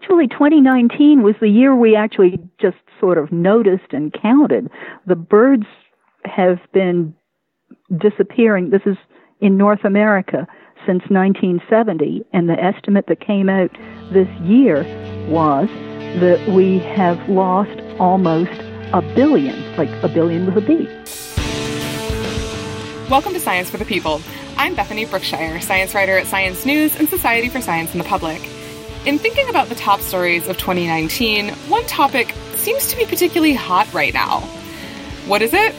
actually 2019 was the year we actually just sort of noticed and counted. The birds have been disappearing. This is in North America since 1970, and the estimate that came out this year was that we have lost almost a billion, like a billion with a B. Welcome to Science for the People. I'm Bethany Brookshire, science writer at Science News and Society for Science and the Public. In thinking about the top stories of 2019, one topic seems to be particularly hot right now. What is it?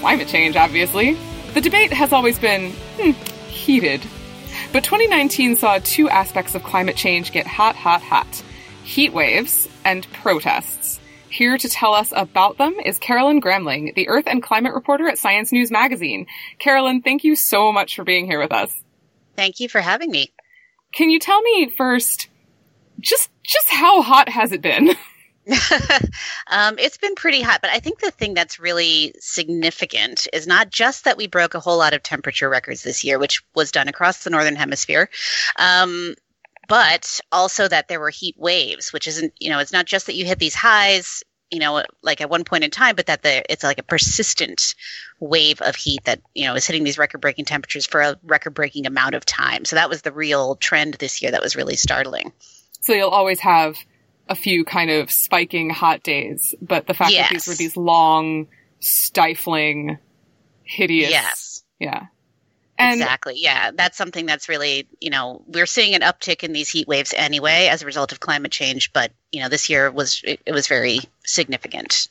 Climate change, obviously. The debate has always been hmm, heated. But 2019 saw two aspects of climate change get hot, hot, hot heat waves and protests. Here to tell us about them is Carolyn Gramling, the Earth and Climate reporter at Science News Magazine. Carolyn, thank you so much for being here with us. Thank you for having me. Can you tell me first, just just how hot has it been? um, it's been pretty hot, but I think the thing that's really significant is not just that we broke a whole lot of temperature records this year, which was done across the northern hemisphere, um, but also that there were heat waves, which isn't, you know, it's not just that you hit these highs, you know, like at one point in time, but that the, it's like a persistent wave of heat that, you know, is hitting these record breaking temperatures for a record breaking amount of time. So that was the real trend this year that was really startling. So you'll always have a few kind of spiking hot days, but the fact yes. that these were these long, stifling, hideous. Yes. Yeah. And exactly. Yeah. That's something that's really, you know, we're seeing an uptick in these heat waves anyway as a result of climate change, but, you know, this year was, it, it was very significant.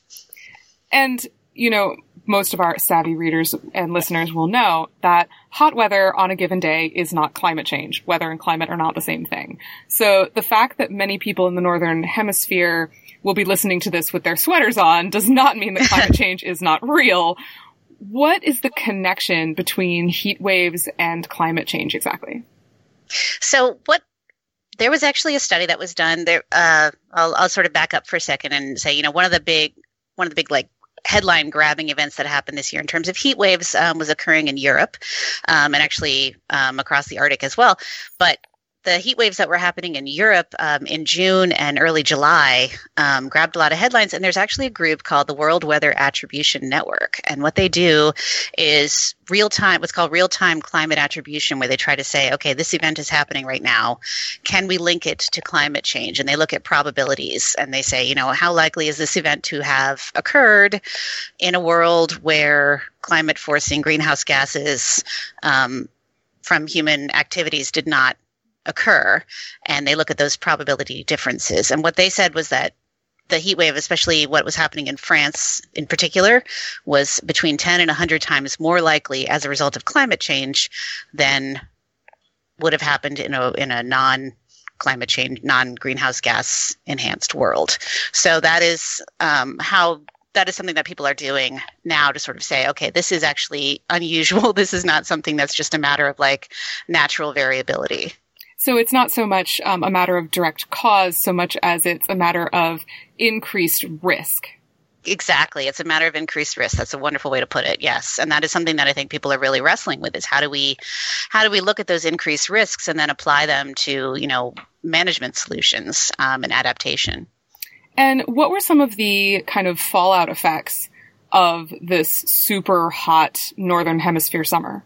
And, you know, most of our savvy readers and listeners will know that hot weather on a given day is not climate change. Weather and climate are not the same thing. So the fact that many people in the northern hemisphere will be listening to this with their sweaters on does not mean that climate change is not real. What is the connection between heat waves and climate change exactly? So what there was actually a study that was done there uh, I'll, I'll sort of back up for a second and say you know one of the big one of the big like headline grabbing events that happened this year in terms of heat waves um, was occurring in Europe um, and actually um, across the Arctic as well. But the heat waves that were happening in Europe um, in June and early July um, grabbed a lot of headlines. And there's actually a group called the World Weather Attribution Network. And what they do is real time, what's called real time climate attribution, where they try to say, okay, this event is happening right now. Can we link it to climate change? And they look at probabilities and they say, you know, how likely is this event to have occurred in a world where climate forcing greenhouse gases um, from human activities did not occur and they look at those probability differences and what they said was that the heat wave especially what was happening in France in particular was between 10 and 100 times more likely as a result of climate change than would have happened in a in a non climate change non greenhouse gas enhanced world so that is um, how that is something that people are doing now to sort of say, okay, this is actually unusual. This is not something that's just a matter of like natural variability. So it's not so much um, a matter of direct cause so much as it's a matter of increased risk. Exactly. It's a matter of increased risk. That's a wonderful way to put it. Yes. And that is something that I think people are really wrestling with is how do we how do we look at those increased risks and then apply them to, you know, management solutions um, and adaptation. And what were some of the kind of fallout effects of this super hot northern hemisphere summer?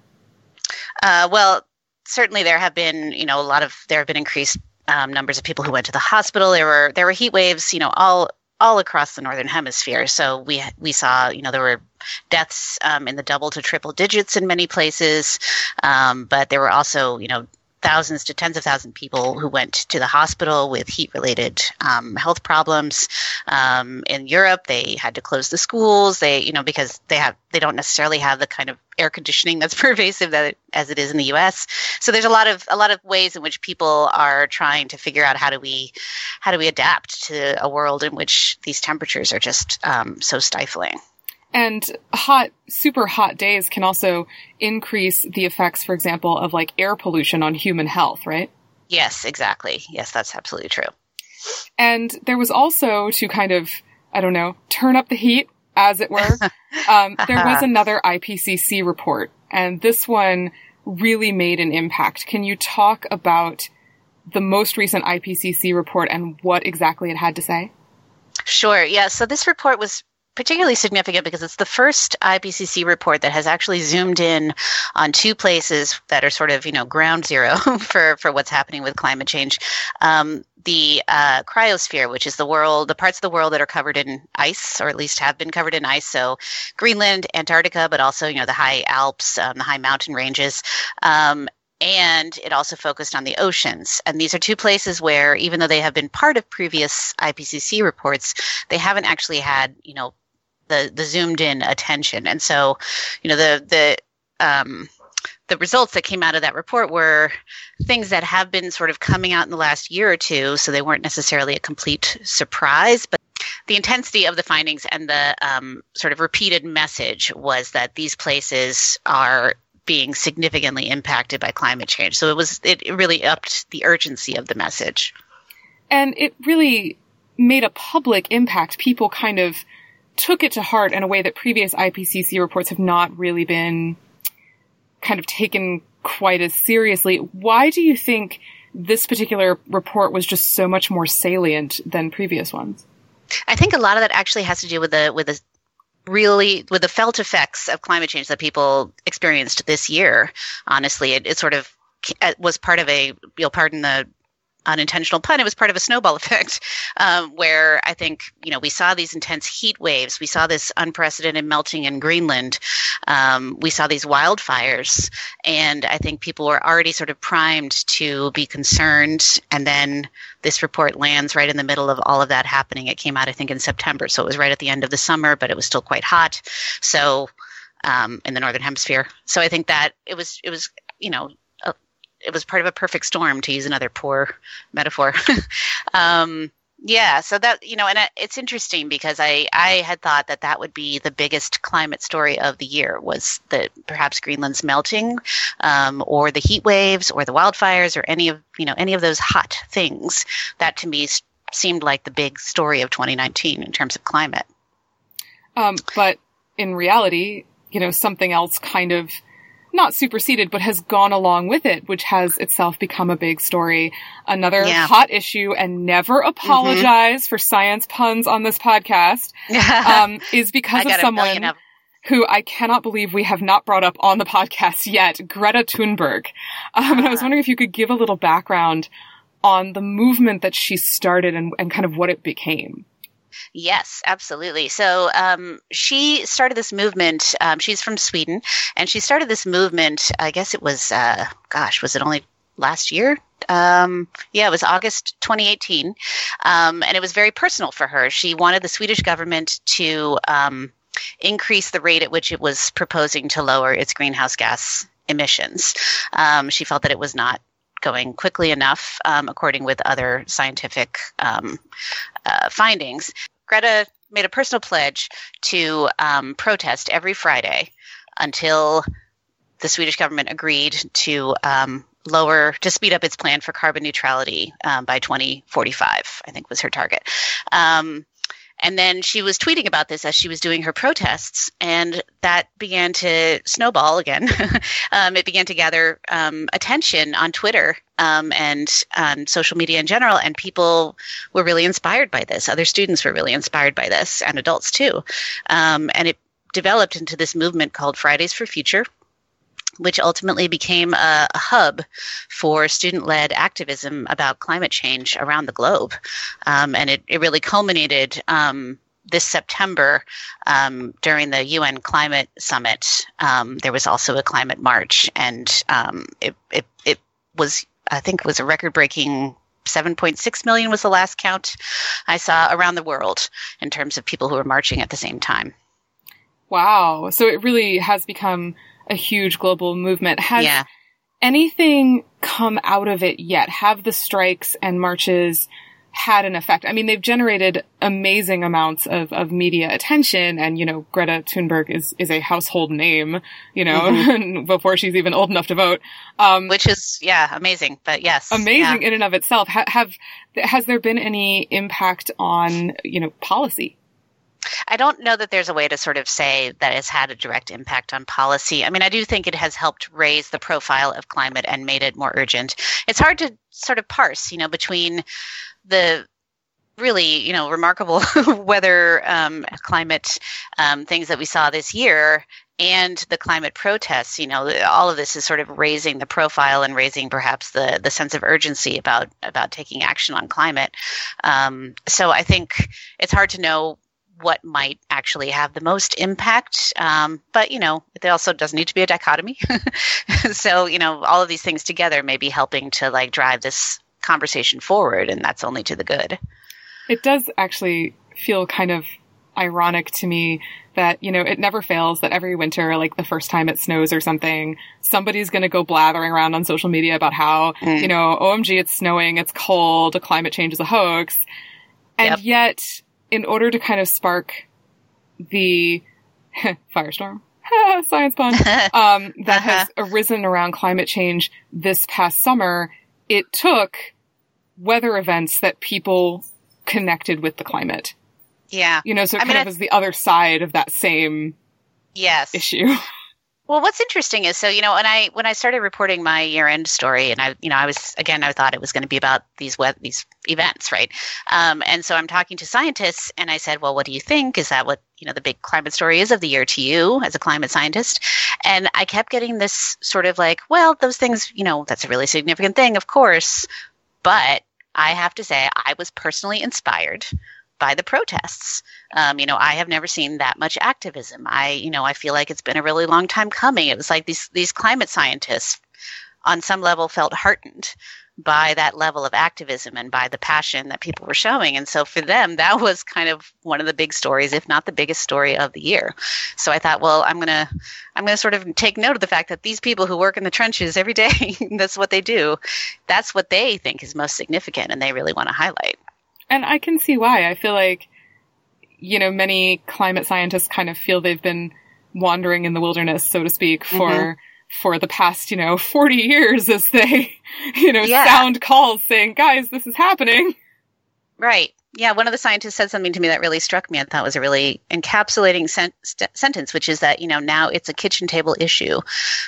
Uh, well, certainly there have been, you know, a lot of there have been increased um, numbers of people who went to the hospital. There were there were heat waves, you know, all all across the northern hemisphere. So we we saw, you know, there were deaths um, in the double to triple digits in many places, um, but there were also, you know, thousands to tens of thousands of people who went to the hospital with heat related um, health problems. Um, in Europe, they had to close the schools. They, you know, because they have they don't necessarily have the kind of air conditioning that's pervasive that as it is in the U.S. So there's a lot of a lot of ways in which people are trying to figure out how do we how do we adapt to a world in which these temperatures are just um, so stifling. And hot, super hot days can also increase the effects, for example, of like air pollution on human health, right? Yes, exactly. Yes, that's absolutely true. And there was also to kind of, I don't know, turn up the heat, as it were. um, there was another IPCC report, and this one really made an impact. Can you talk about the most recent IPCC report and what exactly it had to say? Sure. Yeah. So this report was particularly significant because it's the first IPCC report that has actually zoomed in on two places that are sort of, you know, ground zero for, for what's happening with climate change. Um, the uh, cryosphere, which is the world, the parts of the world that are covered in ice, or at least have been covered in ice. So Greenland, Antarctica, but also, you know, the high Alps, um, the high mountain ranges. Um, and it also focused on the oceans. And these are two places where, even though they have been part of previous IPCC reports, they haven't actually had, you know, the the zoomed in attention. And so, you know, the the um, the results that came out of that report were things that have been sort of coming out in the last year or two, so they weren't necessarily a complete surprise, but the intensity of the findings and the um, sort of repeated message was that these places are being significantly impacted by climate change. So it was it really upped the urgency of the message. And it really made a public impact. People kind of took it to heart in a way that previous IPCC reports have not really been kind of taken quite as seriously. Why do you think this particular report was just so much more salient than previous ones? I think a lot of that actually has to do with the with the really with the felt effects of climate change that people experienced this year. Honestly, it, it sort of was part of a you'll pardon the unintentional pun, it was part of a snowball effect um, where I think, you know, we saw these intense heat waves. We saw this unprecedented melting in Greenland. Um, we saw these wildfires. And I think people were already sort of primed to be concerned. And then this report lands right in the middle of all of that happening. It came out, I think, in September. So it was right at the end of the summer, but it was still quite hot. So, um, in the northern hemisphere. So I think that it was, it was, you know, it was part of a perfect storm to use another poor metaphor. um, yeah, so that you know, and it's interesting because I I had thought that that would be the biggest climate story of the year was that perhaps Greenland's melting, um, or the heat waves, or the wildfires, or any of you know any of those hot things. That to me seemed like the big story of 2019 in terms of climate. Um, but in reality, you know, something else kind of not superseded, but has gone along with it, which has itself become a big story. Another yeah. hot issue, and never mm-hmm. apologize mm-hmm. for science puns on this podcast, um, is because of someone of- who I cannot believe we have not brought up on the podcast yet, Greta Thunberg. Um, and I was ah. wondering if you could give a little background on the movement that she started and, and kind of what it became. Yes, absolutely. So um, she started this movement. Um, she's from Sweden, and she started this movement. I guess it was, uh, gosh, was it only last year? Um, yeah, it was August 2018, um, and it was very personal for her. She wanted the Swedish government to um, increase the rate at which it was proposing to lower its greenhouse gas emissions. Um, she felt that it was not going quickly enough, um, according with other scientific um, uh, findings. Greta made a personal pledge to um, protest every Friday until the Swedish government agreed to um, lower to speed up its plan for carbon neutrality um, by 2045. I think was her target. Um, and then she was tweeting about this as she was doing her protests, and that began to snowball again. um, it began to gather um, attention on Twitter um, and on social media in general, and people were really inspired by this. Other students were really inspired by this, and adults too. Um, and it developed into this movement called Fridays for Future, which ultimately became a, hub for student led activism about climate change around the globe. Um, and it, it really culminated um, this September um, during the UN Climate Summit. Um, there was also a climate march, and um, it, it, it was, I think, was a record breaking 7.6 million was the last count I saw around the world in terms of people who were marching at the same time. Wow. So it really has become a huge global movement. Has yeah. anything come out of it yet? Have the strikes and marches had an effect? I mean, they've generated amazing amounts of, of media attention and, you know, Greta Thunberg is, is a household name, you know, mm-hmm. before she's even old enough to vote. Um, Which is, yeah, amazing, but yes. Amazing yeah. in and of itself. Ha- have, has there been any impact on, you know, policy? I don't know that there's a way to sort of say that it's had a direct impact on policy. I mean, I do think it has helped raise the profile of climate and made it more urgent. It's hard to sort of parse, you know, between the really, you know, remarkable weather, um, climate um, things that we saw this year and the climate protests you know all of this is sort of raising the profile and raising perhaps the the sense of urgency about about taking action on climate um, so i think it's hard to know what might actually have the most impact um, but you know it also doesn't need to be a dichotomy so you know all of these things together may be helping to like drive this conversation forward and that's only to the good it does actually feel kind of ironic to me that, you know, it never fails that every winter, like the first time it snows or something, somebody's going to go blathering around on social media about how, mm. you know, OMG, it's snowing, it's cold, climate change is a hoax. And yep. yet, in order to kind of spark the firestorm, science pun, um, that uh-huh. has arisen around climate change this past summer, it took weather events that people connected with the climate. Yeah. You know, so it I kind mean, of I, is the other side of that same yes issue. Well, what's interesting is so you know when I when I started reporting my year end story, and I you know I was again I thought it was going to be about these web, these events, right? Um, and so I'm talking to scientists, and I said, well, what do you think? Is that what you know the big climate story is of the year to you as a climate scientist? And I kept getting this sort of like, well, those things, you know, that's a really significant thing, of course, but I have to say I was personally inspired by the protests. Um, you know, I have never seen that much activism. I, you know, I feel like it's been a really long time coming. It was like these these climate scientists, on some level, felt heartened by that level of activism and by the passion that people were showing. And so for them, that was kind of one of the big stories, if not the biggest story of the year. So I thought, well, I'm gonna I'm gonna sort of take note of the fact that these people who work in the trenches every day, that's what they do. That's what they think is most significant, and they really want to highlight. And I can see why. I feel like, you know, many climate scientists kind of feel they've been wandering in the wilderness, so to speak, for mm-hmm. for the past, you know, 40 years as they, you know, yeah. sound calls saying, guys, this is happening. Right yeah, one of the scientists said something to me that really struck me. I thought was a really encapsulating sen- st- sentence, which is that you know now it's a kitchen table issue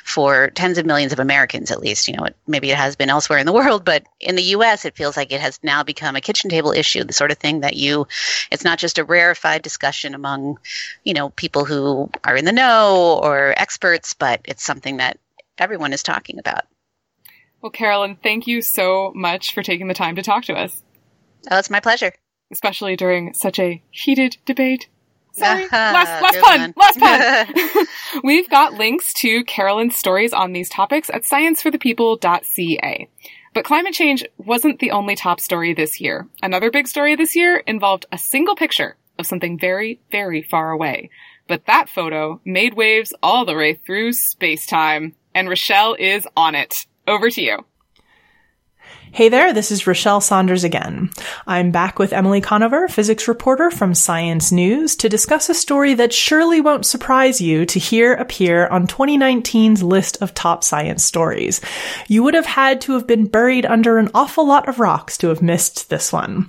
for tens of millions of Americans, at least. You know, it, maybe it has been elsewhere in the world, but in the U.S., it feels like it has now become a kitchen table issue. The sort of thing that you, it's not just a rarefied discussion among, you know, people who are in the know or experts, but it's something that everyone is talking about. Well, Carolyn, thank you so much for taking the time to talk to us. Oh, it's my pleasure especially during such a heated debate. Sorry, last, last pun, last pun. We've got links to Carolyn's stories on these topics at scienceforthepeople.ca. But climate change wasn't the only top story this year. Another big story this year involved a single picture of something very, very far away. But that photo made waves all the way through space time. And Rachelle is on it. Over to you. Hey there, this is Rachelle Saunders again. I'm back with Emily Conover, physics reporter from Science News, to discuss a story that surely won't surprise you to hear appear on 2019's list of top science stories. You would have had to have been buried under an awful lot of rocks to have missed this one.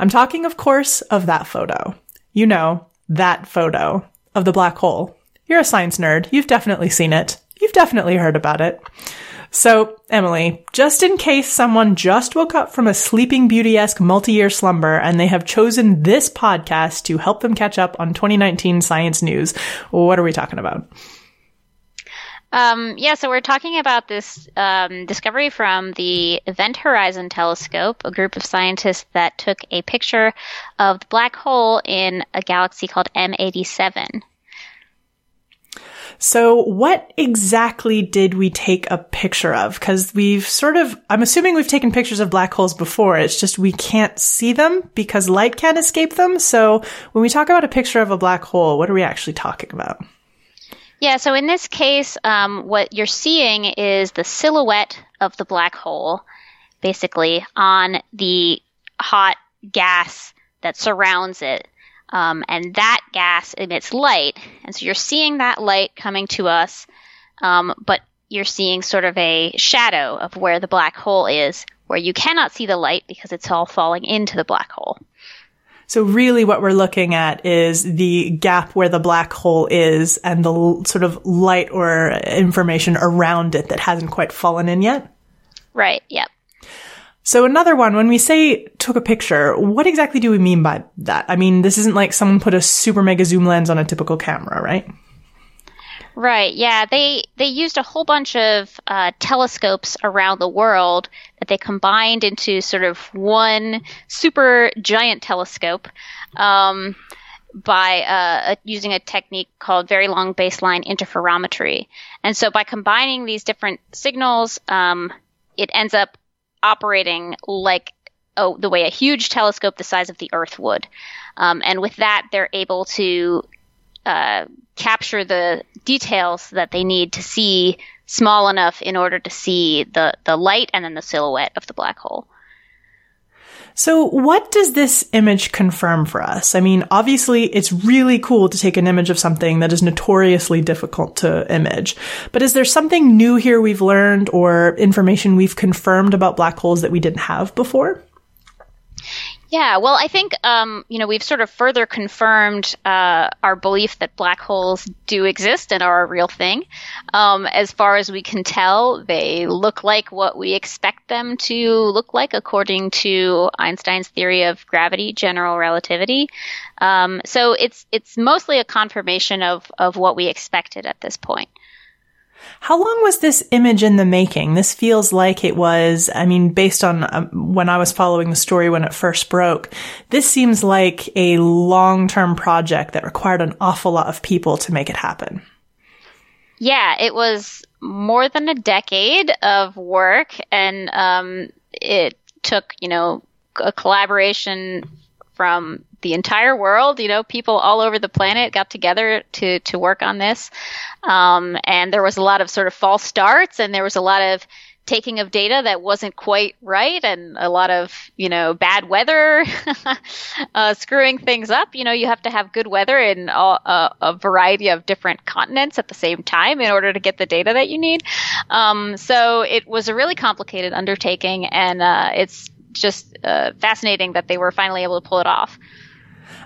I'm talking, of course, of that photo. You know, that photo of the black hole. You're a science nerd. You've definitely seen it. You've definitely heard about it. So, Emily, just in case someone just woke up from a Sleeping Beauty-esque multi-year slumber and they have chosen this podcast to help them catch up on 2019 science news, what are we talking about? Um, yeah, so we're talking about this um, discovery from the Event Horizon Telescope, a group of scientists that took a picture of the black hole in a galaxy called M87. So what exactly did we take a picture of? Cause we've sort of, I'm assuming we've taken pictures of black holes before. It's just we can't see them because light can't escape them. So when we talk about a picture of a black hole, what are we actually talking about? Yeah, so in this case, um, what you're seeing is the silhouette of the black hole, basically, on the hot gas that surrounds it. Um, and that gas emits light. And so you're seeing that light coming to us, um, but you're seeing sort of a shadow of where the black hole is, where you cannot see the light because it's all falling into the black hole. So really what we're looking at is the gap where the black hole is and the l- sort of light or information around it that hasn't quite fallen in yet. Right. Yep. So another one, when we say took a picture, what exactly do we mean by that? I mean, this isn't like someone put a super mega zoom lens on a typical camera, right? Right. Yeah. They they used a whole bunch of uh, telescopes around the world that they combined into sort of one super giant telescope um, by uh, using a technique called very long baseline interferometry. And so by combining these different signals, um, it ends up operating like the way a huge telescope the size of the Earth would. Um, and with that, they're able to uh, capture the details that they need to see small enough in order to see the, the light and then the silhouette of the black hole. So what does this image confirm for us? I mean, obviously it's really cool to take an image of something that is notoriously difficult to image. But is there something new here we've learned or information we've confirmed about black holes that we didn't have before? Yeah, well, I think um, you know we've sort of further confirmed uh, our belief that black holes do exist and are a real thing. Um, as far as we can tell, they look like what we expect them to look like according to Einstein's theory of gravity, general relativity. Um, so it's it's mostly a confirmation of of what we expected at this point. How long was this image in the making? This feels like it was, I mean, based on um, when I was following the story when it first broke, this seems like a long-term project that required an awful lot of people to make it happen. Yeah, it was more than a decade of work and um, it took, you know, a collaboration from the entire world. You know, people all over the planet got together to to work on this, um, and there was a lot of sort of false starts, and there was a lot of taking of data that wasn't quite right and a lot of you know bad weather uh, screwing things up you know you have to have good weather in all, uh, a variety of different continents at the same time in order to get the data that you need um, so it was a really complicated undertaking and uh, it's just uh, fascinating that they were finally able to pull it off.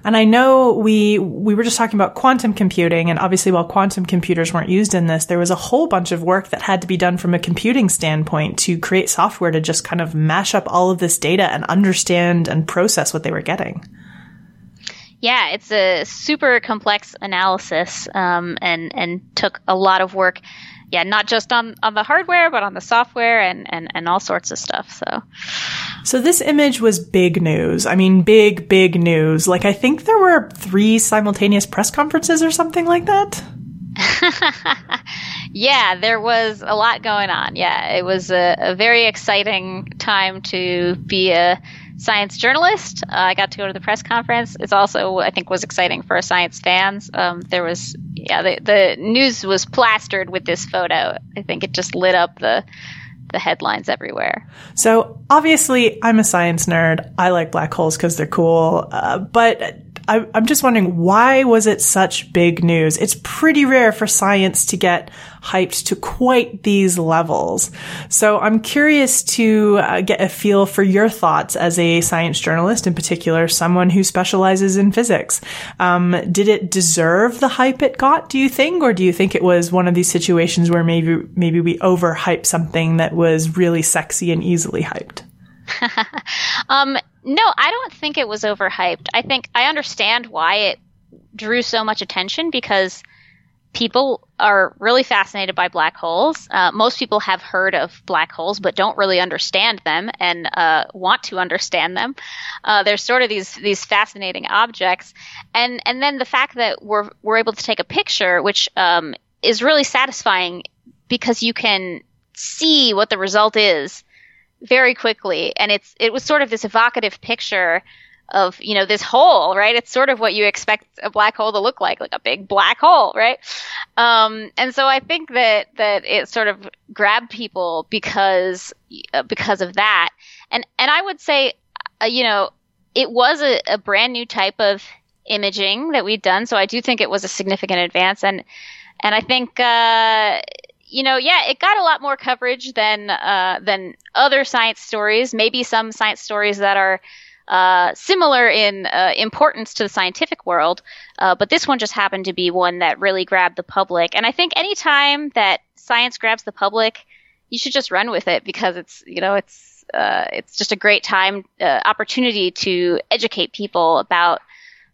And I know we we were just talking about quantum computing, and obviously, while quantum computers weren't used in this, there was a whole bunch of work that had to be done from a computing standpoint to create software to just kind of mash up all of this data and understand and process what they were getting. Yeah, it's a super complex analysis, um, and and took a lot of work yeah, not just on, on the hardware, but on the software and, and, and all sorts of stuff. So, so this image was big news. I mean, big, big news. Like, I think there were three simultaneous press conferences or something like that. yeah, there was a lot going on. Yeah, it was a, a very exciting time to be a science journalist. Uh, I got to go to the press conference. It's also, I think, was exciting for science fans. Um, there was, yeah, the, the news was plastered with this photo. I think it just lit up the the headlines everywhere. So obviously, I'm a science nerd. I like black holes because they're cool. Uh, but I, I'm just wondering why was it such big news? It's pretty rare for science to get hyped to quite these levels. So I'm curious to uh, get a feel for your thoughts as a science journalist, in particular, someone who specializes in physics. Um, did it deserve the hype it got? Do you think, or do you think it was one of these situations where maybe maybe we overhyped something that was really sexy and easily hyped? um, no, I don't think it was overhyped. I think I understand why it drew so much attention because people are really fascinated by black holes. Uh, most people have heard of black holes, but don't really understand them and uh, want to understand them. Uh, they're sort of these these fascinating objects, and and then the fact that we're we're able to take a picture, which um, is really satisfying because you can see what the result is very quickly, and it's it was sort of this evocative picture of you know this hole right? It's sort of what you expect a black hole to look like like a big black hole right? Um, and so i think that that it sort of grabbed people because uh, because of that. And and i would say uh, you know it was a, a brand new type of imaging that we'd done. So i do think it was a significant advance. And and i think uh, you know, yeah, it got a lot more coverage than uh, than other science stories. Maybe some science stories that are uh, similar in uh, importance to the scientific world, uh, but this one just happened to be one that really grabbed the public. And I think any time that science grabs the public, you should just run with it because it's you know it's uh, it's just a great time uh, opportunity to educate people about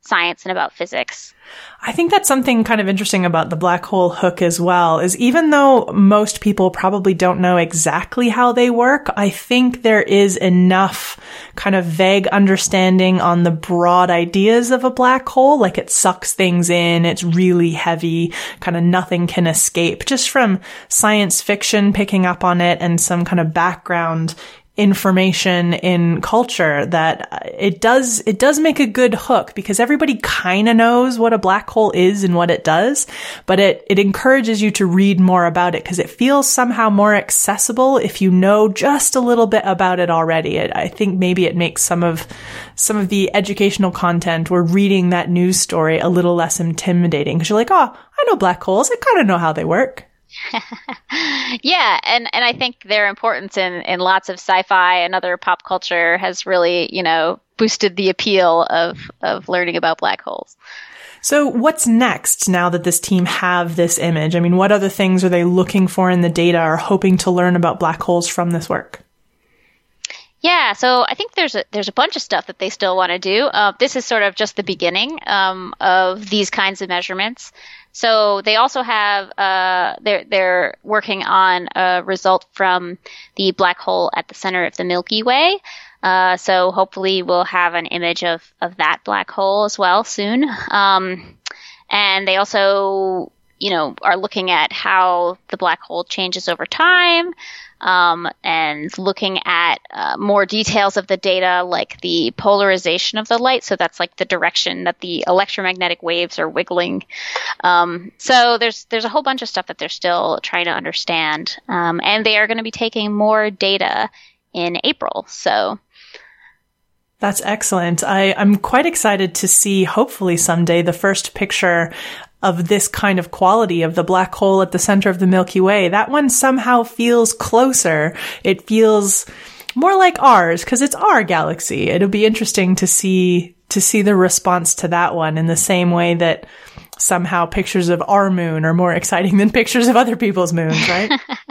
science and about physics. I think that's something kind of interesting about the black hole hook as well is even though most people probably don't know exactly how they work, I think there is enough kind of vague understanding on the broad ideas of a black hole. Like it sucks things in. It's really heavy. Kind of nothing can escape just from science fiction picking up on it and some kind of background information in culture that it does it does make a good hook because everybody kind of knows what a black hole is and what it does but it it encourages you to read more about it because it feels somehow more accessible if you know just a little bit about it already. It, I think maybe it makes some of some of the educational content or reading that news story a little less intimidating because you're like oh I know black holes. I kind of know how they work yeah, and and I think their importance in in lots of sci-fi and other pop culture has really, you know, boosted the appeal of of learning about black holes. So what's next now that this team have this image? I mean, what other things are they looking for in the data or hoping to learn about black holes from this work? Yeah, so I think there's a there's a bunch of stuff that they still want to do. Uh, this is sort of just the beginning um, of these kinds of measurements. So they also have uh, they're they're working on a result from the black hole at the center of the Milky Way. Uh, so hopefully we'll have an image of of that black hole as well soon. Um, and they also you know are looking at how the black hole changes over time um, and looking at uh, more details of the data, like the polarization of the light. So that's like the direction that the electromagnetic waves are wiggling. Um, so there's there's a whole bunch of stuff that they're still trying to understand, um, and they are going to be taking more data in April. So. That's excellent. I, I'm quite excited to see, hopefully someday, the first picture of this kind of quality of the black hole at the center of the Milky Way. That one somehow feels closer. It feels more like ours because it's our galaxy. It'll be interesting to see to see the response to that one in the same way that somehow pictures of our moon are more exciting than pictures of other people's moons, right?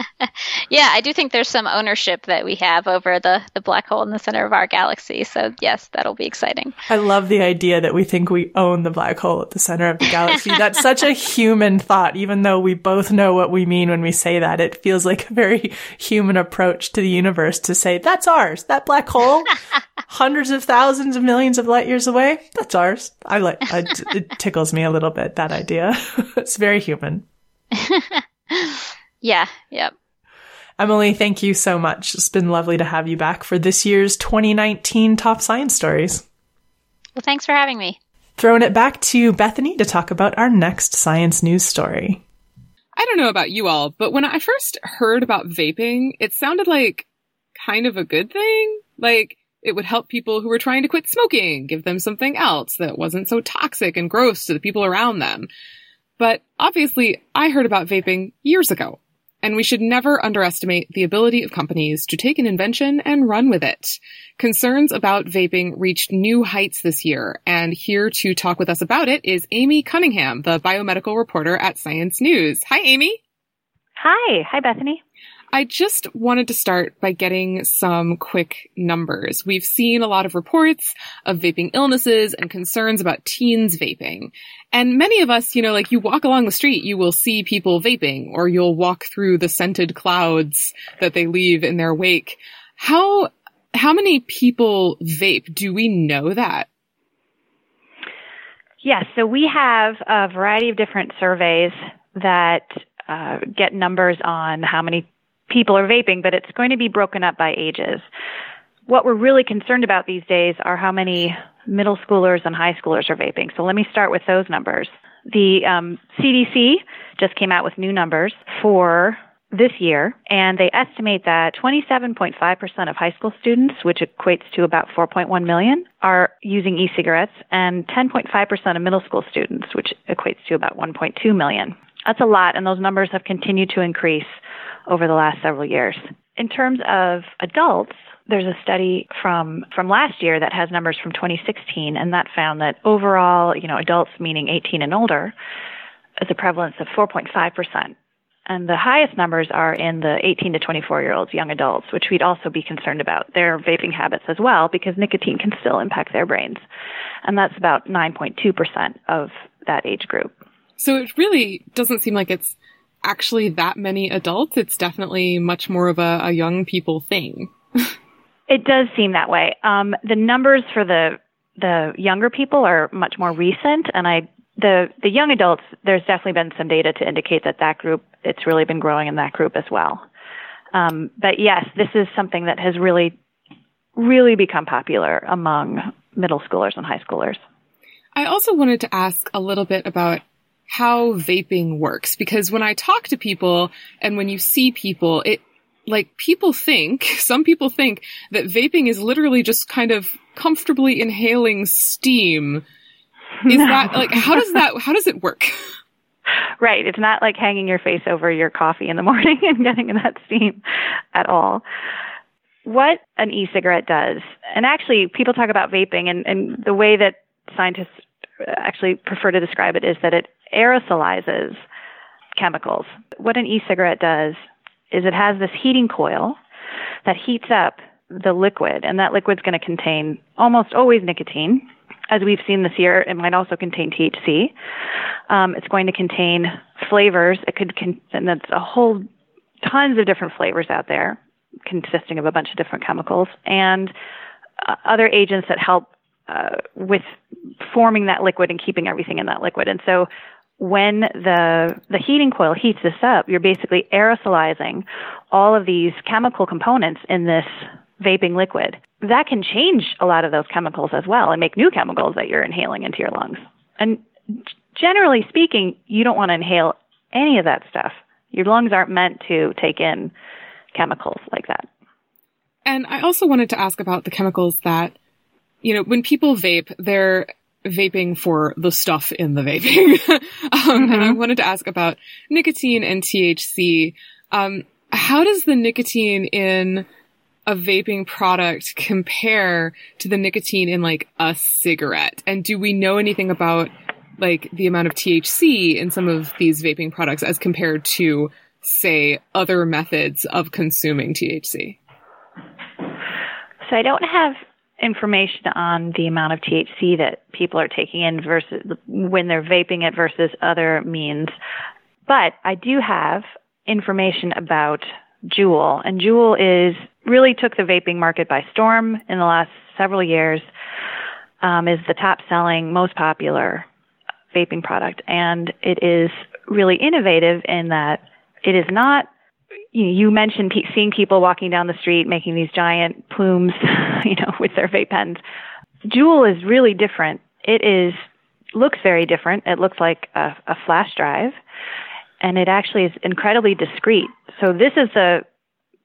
yeah, I do think there's some ownership that we have over the, the black hole in the center of our galaxy. So, yes, that'll be exciting. I love the idea that we think we own the black hole at the center of the galaxy. That's such a human thought, even though we both know what we mean when we say that. It feels like a very human approach to the universe to say, that's ours, that black hole, hundreds of thousands of millions of light years away, that's ours. I like, I, it tickles me a little bit that idea. it's very human. yeah, yep. Emily, thank you so much. It's been lovely to have you back for this year's 2019 Top Science Stories. Well, thanks for having me. Throwing it back to Bethany to talk about our next science news story. I don't know about you all, but when I first heard about vaping, it sounded like kind of a good thing. Like, it would help people who were trying to quit smoking, give them something else that wasn't so toxic and gross to the people around them. But obviously, I heard about vaping years ago, and we should never underestimate the ability of companies to take an invention and run with it. Concerns about vaping reached new heights this year, and here to talk with us about it is Aimee Cunningham, the biomedical reporter at Science News. Hi, Aimee. Hi. Hi, Bethany. I just wanted to start by getting some quick numbers. We've seen a lot of reports of vaping illnesses and concerns about teens vaping. And many of us, you know, like you walk along the street, you will see people vaping, or you'll walk through the scented clouds that they leave in their wake. How, how many people vape? Do we know that? Yes, so we have a variety of different surveys that uh, get numbers on how many people are vaping, but it's going to be broken up by ages. What we're really concerned about these days are how many middle schoolers and high schoolers are vaping. So let me start with those numbers. The um, CDC just came out with new numbers for this year, and they estimate that 27.5% of high school students, which equates to about 4.1 million, are using e cigarettes, and 10.5% of middle school students, which equates to about 1.2 million. That's a lot, and those numbers have continued to increase over the last several years. In terms of adults, there's a study from from last year that has numbers from 2016 and that found that overall you know adults meaning 18 and older is a prevalence of 4.5% and the highest numbers are in the 18 to 24 year olds young adults which we'd also be concerned about. Their vaping habits as well because nicotine can still impact their brains. And that's about 9.2% of that age group so it really doesn't seem like it's actually that many adults it's definitely much more of a, a young people thing It does seem that way. Um, the numbers for the the younger people are much more recent, and I the the young adults. There's definitely been some data to indicate that that group it's really been growing in that group as well. Um, but yes, this is something that has really really become popular among middle schoolers and high schoolers. I also wanted to ask a little bit about how vaping works because when I talk to people and when you see people, it like people think, some people think that vaping is literally just kind of comfortably inhaling steam. Is no. that like how does that how does it work? Right. It's not like hanging your face over your coffee in the morning and getting in that steam at all. What an e-cigarette does, and actually people talk about vaping and, and the way that scientists actually prefer to describe it is that it aerosolizes chemicals. What an e-cigarette does is it has this heating coil that heats up the liquid, and that liquid's going to contain almost always nicotine. As we've seen this year, it might also contain THC. Um, it's going to contain flavors. It could, con- and that's a whole tons of different flavors out there, consisting of a bunch of different chemicals and uh, other agents that help uh, with forming that liquid and keeping everything in that liquid. And so when the the heating coil heats this up, you're basically aerosolizing all of these chemical components in this vaping liquid. That can change a lot of those chemicals as well and make new chemicals that you're inhaling into your lungs. And generally speaking, you don't want to inhale any of that stuff. Your lungs aren't meant to take in chemicals like that. And I also wanted to ask about the chemicals that, you know, when people vape, they're vaping for the stuff in the vaping. um, mm-hmm. And I mm-hmm. wanted to ask about nicotine and THC. Um, how does the nicotine in a vaping product compare to the nicotine in like a cigarette? And do we know anything about like the amount of THC in some of these vaping products as compared to say other methods of consuming THC? So I don't have information on the amount of THC that people are taking in versus when they're vaping it versus other means. But I do have information about Juul, and Juul is really took the vaping market by storm in the last several years. Um, is the top selling, most popular vaping product, and it is really innovative in that it is not you, mentioned seeing people walking down the street making these giant plumes, you know, with their vape pens. Juul is really different. It is looks very different. It looks like a, a flash drive, and it actually is incredibly discreet. So this is the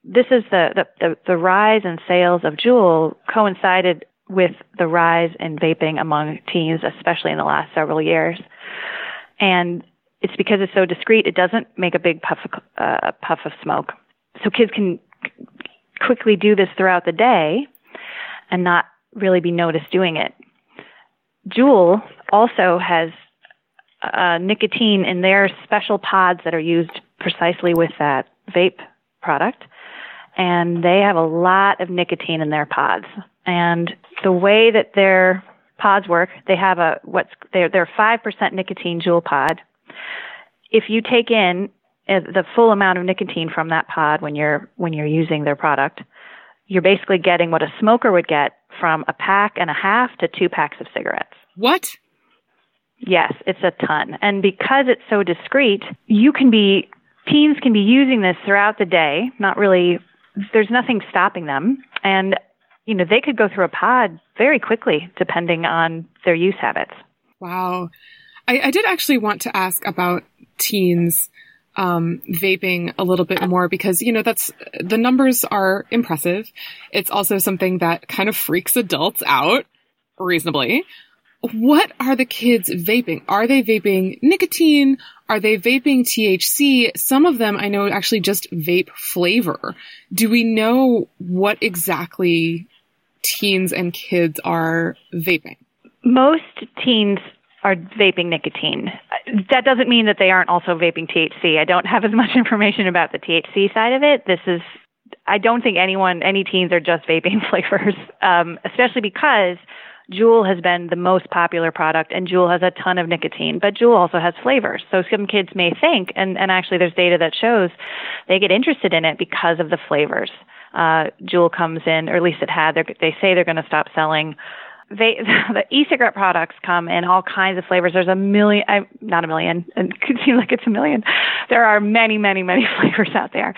this is the, the, the, the rise in sales of Juul coincided with the rise in vaping among teens, especially in the last several years. And it's because it's so discreet. It doesn't make a big puff of, uh, puff of smoke. So kids can quickly do this throughout the day and not really be noticed doing it. Juul also has uh, nicotine in their special pods that are used precisely with that vape product. And they have a lot of nicotine in their pods. And the way that their pods work, they have a what's they're they're five percent nicotine Juul pod, if you take in uh, the full amount of nicotine from that pod when you're when you're using their product, you're basically getting what a smoker would get from a pack and a half to two packs of cigarettes. What? Yes, it's a ton. And because it's so discreet, you can be teens can be using this throughout the day, not really there's nothing stopping them. And you know, they could go through a pod very quickly depending on their use habits. Wow. I, I did actually want to ask about teens um, vaping a little bit more because you know that's the numbers are impressive. It's also something that kind of freaks adults out reasonably. what are the kids vaping? Are they vaping nicotine? Are they vaping THC? Some of them I know actually just vape flavor. Do we know what exactly teens and kids are vaping? Most teens are vaping nicotine. That doesn't mean that they aren't also vaping THC. I don't have as much information about the THC side of it. This is, I don't think anyone, any teens are just vaping flavors, um, especially because Juul has been the most popular product, and Juul has a ton of nicotine, but Juul also has flavors. So some kids may think, and, and actually there's data that shows they get interested in it because of the flavors. Uh, Juul comes in, or at least it had. They say they're going to stop selling. They, the e-cigarette products come in all kinds of flavors. There's a million, not a million, it could seem like it's a million. There are many, many, many flavors out there.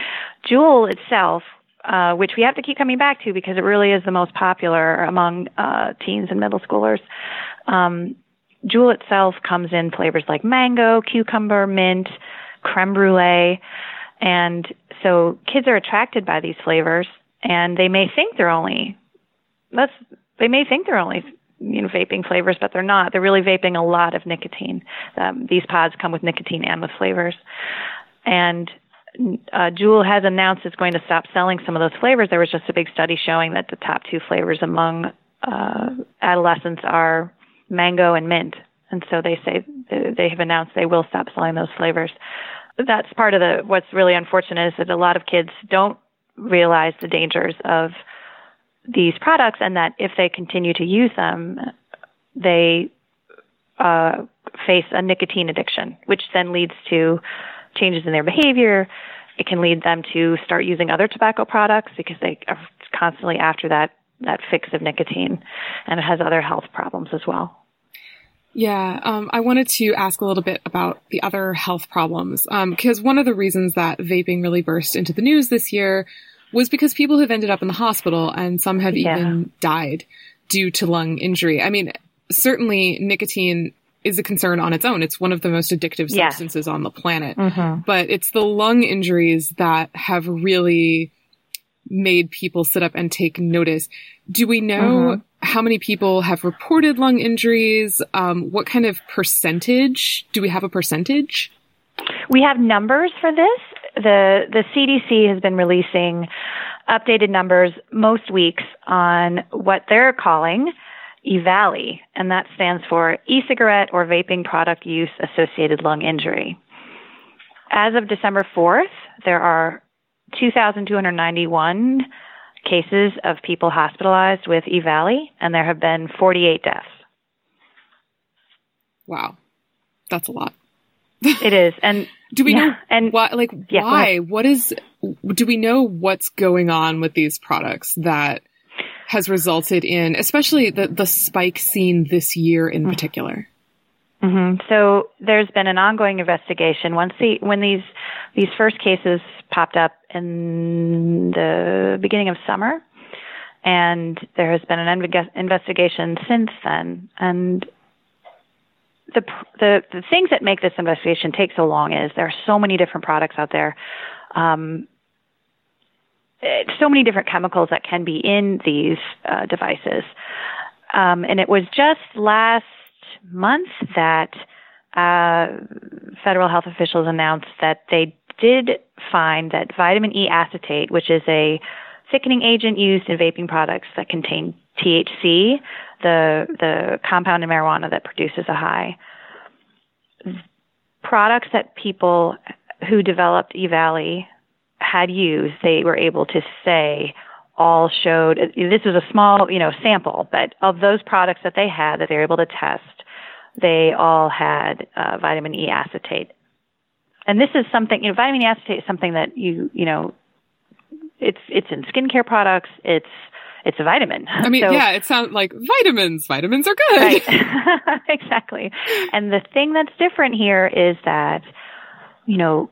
Juul itself uh, which we have to keep coming back to because it really is the most popular among uh, teens and middle schoolers. Um, Juul itself comes in flavors like mango, cucumber, mint, creme brulee, and so kids are attracted by these flavors, and they may think they're only that's they may think they're only you know vaping flavors, but they're not. They're really vaping a lot of nicotine. Um, these pods come with nicotine and with flavors, and uh, Juul has announced it's going to stop selling some of those flavors. There was just a big study showing that the top two flavors among uh, adolescents are mango and mint, and so they say they have announced they will stop selling those flavors. That's part of the what's really unfortunate is that a lot of kids don't realize the dangers of these products, and that if they continue to use them, they uh, face a nicotine addiction, which then leads to changes in their behavior. It can lead them to start using other tobacco products because they are constantly after that that fix of nicotine, and it has other health problems as well. Yeah, um, I wanted to ask a little bit about the other health problems because um, one of the reasons that vaping really burst into the news this year was because people have ended up in the hospital and some have yeah. even died due to lung injury. I mean, certainly nicotine is a concern on its own. It's one of the most addictive substances yes. on the planet. Mm-hmm. But it's the lung injuries that have really made people sit up and take notice. Do we know mm-hmm. how many people have reported lung injuries? Um, what kind of percentage? Do we have a percentage? We have numbers for this. The the CDC has been releasing updated numbers most weeks on what they're calling EVALI, and that stands for e-cigarette or vaping product use associated lung injury. As of December 4th, there are 2,291 cases of people hospitalized with EVALI, and there have been 48 deaths. Wow, that's a lot. It is, and do we yeah, know and why? Like, yeah, why? What is? Do we know what's going on with these products that has resulted in, especially the, the spike seen this year in mm-hmm. particular? Mm-hmm. So there's been an ongoing investigation. Once the when these these first cases popped up in the beginning of summer, and there has been an investigation since then. And the, the the things that make this investigation take so long is there are so many different products out there. Um, so many different chemicals that can be in these uh, devices. Um, and it was just last month that uh, federal health officials announced that they did find that vitamin E acetate, which is a thickening agent used in vaping products that contain THC, the the compound in marijuana that produces a high. Products that people who developed EVALI had used, they were able to say all showed this was a small, you know, sample, but of those products that they had that they were able to test, they all had uh, vitamin E acetate. And this is something, you know, vitamin E acetate is something that you, you know, it's it's in skincare products. It's it's a vitamin. I mean, so, yeah, it sounds like vitamins. Vitamins are good. Right. exactly. And the thing that's different here is that, you know,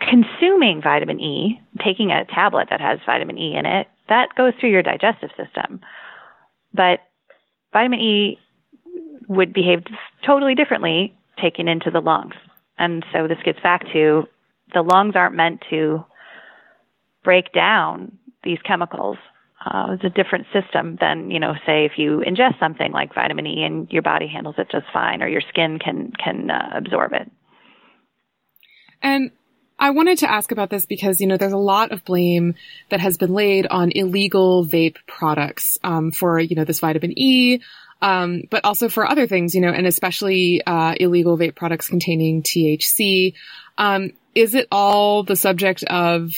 consuming vitamin E, taking a tablet that has vitamin E in it, that goes through your digestive system. But vitamin E would behave totally differently taken into the lungs. And so this gets back to the lungs aren't meant to break down these chemicals. Uh, it's a different system than you know, say if you ingest something like vitamin E and your body handles it just fine, or your skin can can uh, absorb it. And I wanted to ask about this because, you know, there's a lot of blame that has been laid on illegal vape products um, for, you know, this vitamin E, um, but also for other things, you know, and especially uh, illegal vape products containing THC. Um, is it all the subject of,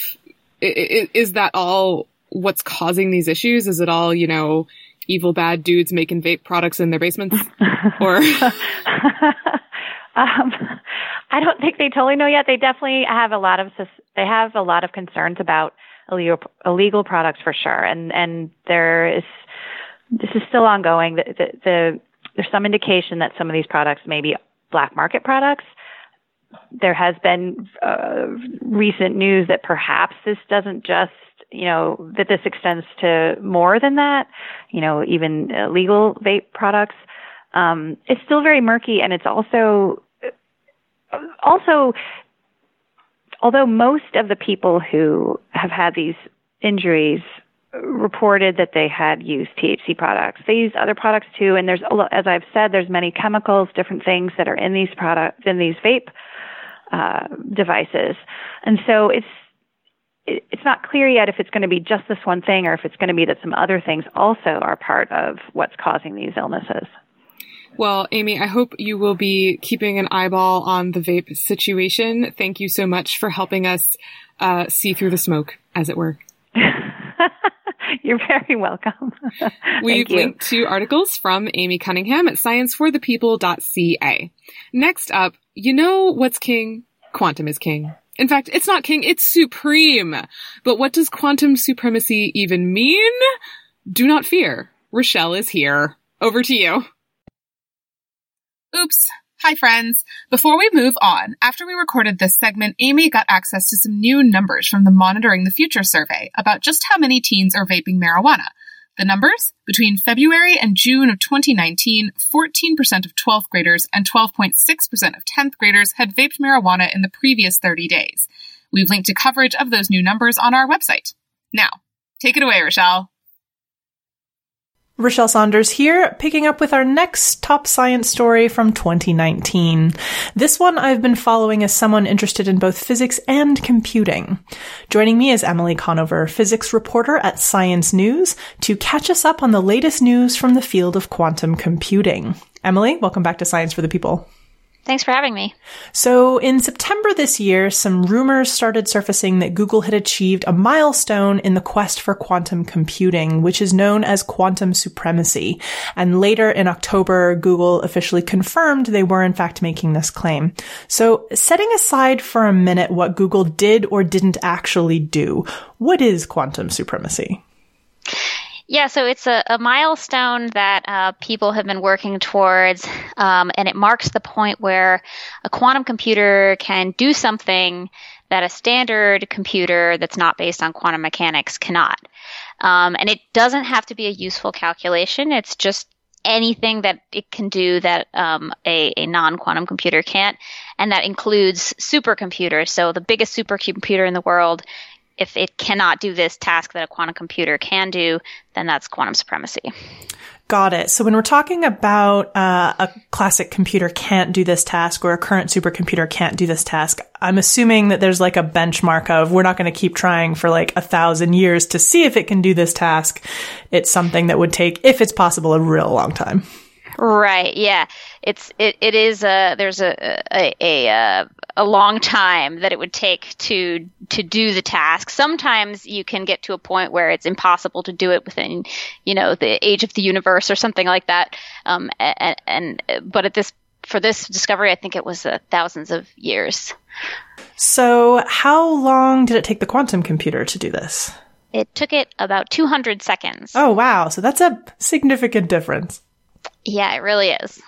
is, is that all what's causing these issues? Is it all, you know, evil bad dudes making vape products in their basements? or. Um, I don't think they totally know yet. They definitely have a lot of they have a lot of concerns about illegal illegal products for sure, and and there is this is still ongoing. The, the, the there's some indication that some of these products may be black market products. There has been uh, recent news that perhaps this doesn't just you know that this extends to more than that. You know, even legal vape products um, it's still very murky, and it's also also although most of the people who have had these injuries reported that they had used THC products. They use other products too, and there's as I've said, there's many chemicals, different things that are in these products in these vape uh, devices, and so it's it's not clear yet if it's going to be just this one thing or if it's going to be that some other things also are part of what's causing these illnesses. Well, Aimee, I hope you will be keeping an eyeball on the vape situation. Thank you so much for helping us uh, see through the smoke, as it were. You're very welcome. We've linked to articles from Aimee Cunningham at scienceforthepeople.ca. Next up, you know what's king? Quantum is king. In fact, it's not king, it's supreme. But what does quantum supremacy even mean? Do not fear. Rachelle is here. Over to you. Oops. Hi, friends. Before we move on, after we recorded this segment, Aimee got access to some new numbers from the Monitoring the Future survey about just how many teens are vaping marijuana. The numbers? Between February and June of 2019, 14% of 12th graders and 12.6% of 10th graders had vaped marijuana in the previous 30 days. We've linked to coverage of those new numbers on our website. Now, take it away, Rachelle. Rachelle Saunders here, picking up with our next top science story from 2019. This one I've been following as someone interested in both physics and computing. Joining me is Emily Conover, physics reporter at Science News, to catch us up on the latest news from the field of quantum computing. Emily, welcome back to Science for the People. Thanks for having me. So, in September this year, some rumors started surfacing that Google had achieved a milestone in the quest for quantum computing, which is known as quantum supremacy. And later in October, Google officially confirmed they were in fact making this claim. So, setting aside for a minute what Google did or didn't actually do, what is quantum supremacy? Yeah, so it's a, a milestone that uh, people have been working towards, um, and it marks the point where a quantum computer can do something that a standard computer that's not based on quantum mechanics cannot. Um, and it doesn't have to be a useful calculation, it's just anything that it can do that um, a, a non quantum computer can't, and that includes supercomputers. So, the biggest supercomputer in the world if it cannot do this task that a quantum computer can do, then that's quantum supremacy. Got it. So when we're talking about uh, a classic computer can't do this task or a current supercomputer can't do this task, I'm assuming that there's like a benchmark of we're not going to keep trying for like a thousand years to see if it can do this task. It's something that would take, if it's possible, a real long time. Right. Yeah. It's it, it is a there's a a, a a long time that it would take to to do the task. Sometimes you can get to a point where it's impossible to do it within, you know, the age of the universe or something like that. Um, and, and but at this for this discovery, I think it was uh, thousands of years. So, how long did it take the quantum computer to do this? It took it about 200 seconds. Oh, wow. So that's a significant difference. Yeah, it really is.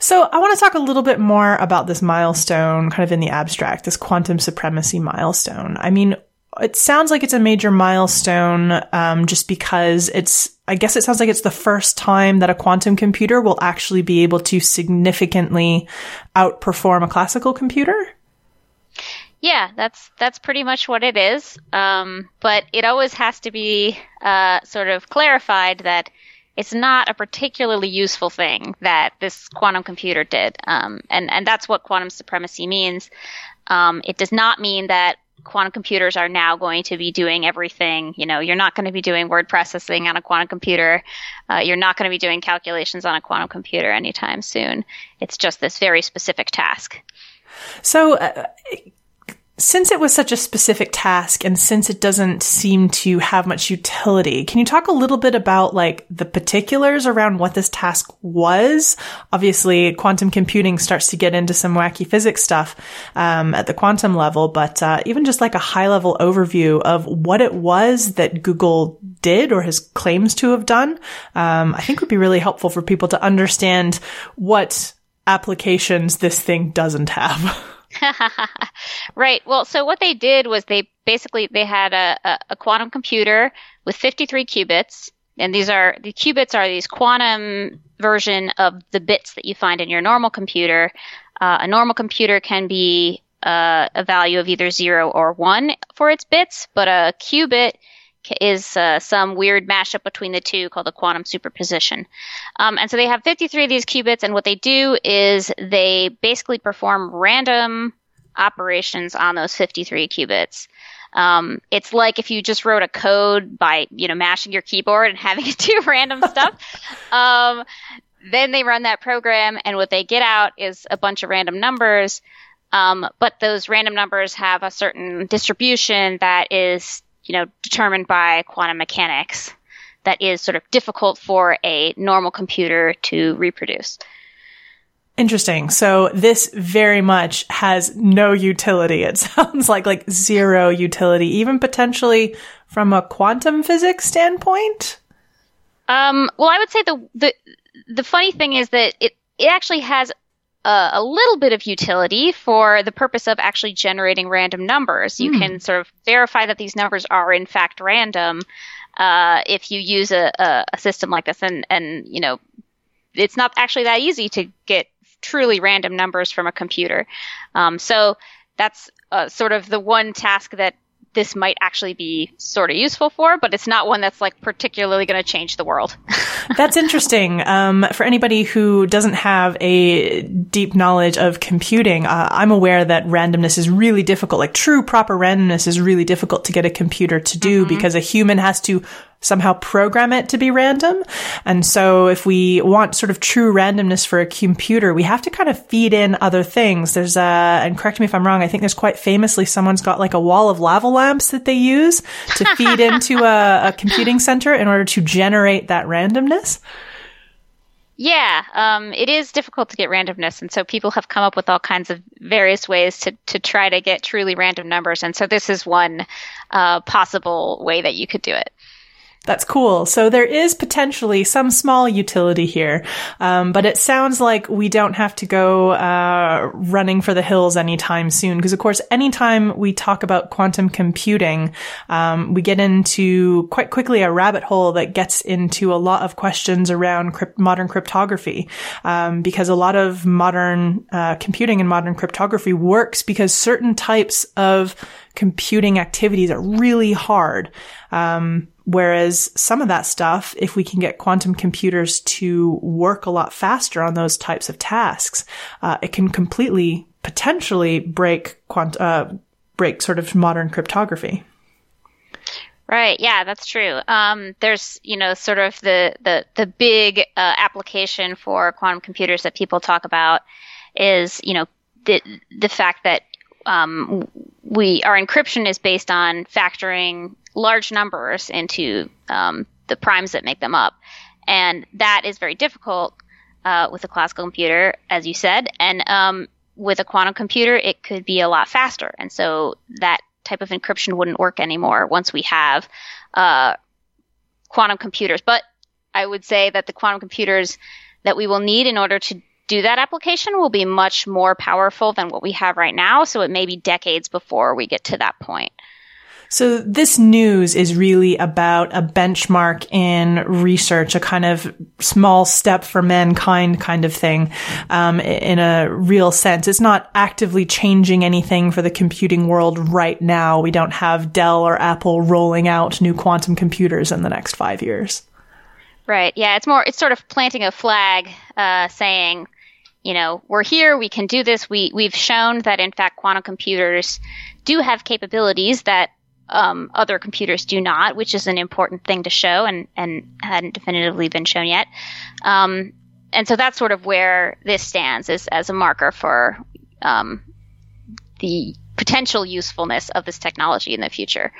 So I want to talk a little bit more about this milestone, kind of in the abstract, this quantum supremacy milestone. I mean, it sounds like it's a major milestone um, just because it's i guess it sounds like it's the first time that a quantum computer will actually be able to significantly outperform a classical computer Yeah, that's that's pretty much what it is. Um, but it always has to be uh, sort of clarified that it's not a particularly useful thing that this quantum computer did, um, and and that's what quantum supremacy means. Um, it does not mean that quantum computers are now going to be doing everything. You know, you're not going to be doing word processing on a quantum computer. Uh, you're not going to be doing calculations on a quantum computer anytime soon. It's just this very specific task. So, uh, since it was such a specific task and since it doesn't seem to have much utility, can you talk a little bit about like the particulars around what this task was? Obviously, quantum computing starts to get into some wacky physics stuff um, at the quantum level, but uh, even just like a high level overview of what it was that Google did or his claims to have done, um, I think would be really helpful for people to understand what applications this thing doesn't have. right. Well, so what they did was they basically they had a, a, a, quantum computer with 53 qubits, and these are the qubits are these quantum version of the bits that you find in your normal computer. Uh, a normal computer can be uh, a value of either zero or one for its bits, but a qubit is uh, some weird mashup between the two called the quantum superposition. Um, and so they have 53 of these qubits, and what they do is they basically perform random operations on those 53 qubits. Um, it's like if you just wrote a code by, you know, mashing your keyboard and having it do random stuff. Um, then they run that program, and what they get out is a bunch of random numbers. Um, but those random numbers have a certain distribution that is you know, determined by quantum mechanics that is sort of difficult for a normal computer to reproduce. Interesting. So this very much has no utility. It sounds like like zero utility, even potentially from a quantum physics standpoint. Um, well, I would say the the the funny thing is that it it actually has a, a, little bit of utility for the purpose of actually generating random numbers. You mm. can sort of verify that these numbers are in fact random uh, if you use a, a, a system like this, and and you know, it's not actually that easy to get truly random numbers from a computer. Um, so that's uh, sort of the one task that this might actually be sort of useful for, but it's not one that's like particularly going to change the world. that's interesting. Um, for anybody who doesn't have a deep knowledge of computing, uh, I'm aware that randomness is really difficult. Like true proper randomness is really difficult to get a computer to do mm-hmm. because a human has to somehow program it to be random. And so if we want sort of true randomness for a computer, we have to kind of feed in other things. There's a, and correct me if I'm wrong, I think there's quite famously someone's got like a wall of lava lamps that they use to feed into a, a computing center in order to generate that randomness. Yeah, um, it is difficult to get randomness, and so people have come up with all kinds of various ways to to try to get truly random numbers, and so this is one uh, possible way that you could do it. That's cool. So there is potentially some small utility here, um, but it sounds like we don't have to go uh, running for the hills anytime soon. Because of course, anytime we talk about quantum computing, um, we get into quite quickly a rabbit hole that gets into a lot of questions around crypt- modern cryptography. Um, because a lot of modern uh, computing and modern cryptography works because certain types of computing activities are really hard. Um, Whereas some of that stuff, if we can get quantum computers to work a lot faster on those types of tasks, uh, it can completely potentially break quant- uh, break sort of modern cryptography. Right. Yeah, that's true. Um, there's, you know, sort of the the the big uh, application for quantum computers that people talk about is, you know, the the fact that um, we our encryption is based on factoring large numbers into um, the primes that make them up. And that is very difficult uh, with a classical computer, as you said. And um, with a quantum computer, it could be a lot faster. And so that type of encryption wouldn't work anymore once we have uh, quantum computers. But I would say that the quantum computers that we will need in order to do that application will be much more powerful than what we have right now. So it may be decades before we get to that point. So this news is really about a benchmark in research, a kind of small step for mankind kind of thing, um, in a real sense. It's not actively changing anything for the computing world right now. We don't have Dell or Apple rolling out new quantum computers in the next five years. Right. Yeah. It's more. It's sort of planting a flag, uh, saying, you know, we're here. We can do this. We we've shown that in fact quantum computers do have capabilities that um, other computers do not, which is an important thing to show and, and hadn't definitively been shown yet. Um, and so that's sort of where this stands as, as a marker for um, the potential usefulness of this technology in the future.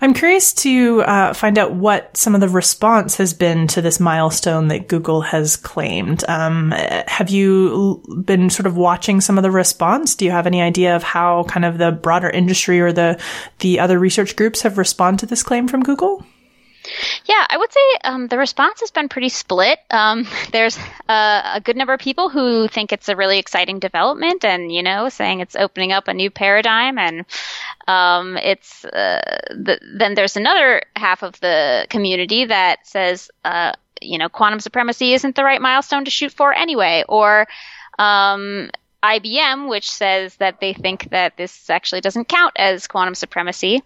I'm curious to uh, find out what some of the response has been to this milestone that Google has claimed. Um, have you been sort of watching some of the response? Do you have any idea of how kind of the broader industry or the the other research groups have responded to this claim from Google? Yeah, I would say um, the response has been pretty split. Um, there's a, a, good number of people who think it's a really exciting development, and you know, saying it's opening up a new paradigm, and um, it's uh, the, then there's another half of the community that says, uh, you know, quantum supremacy isn't the right milestone to shoot for anyway, or um, IBM, which says that they think that this actually doesn't count as quantum supremacy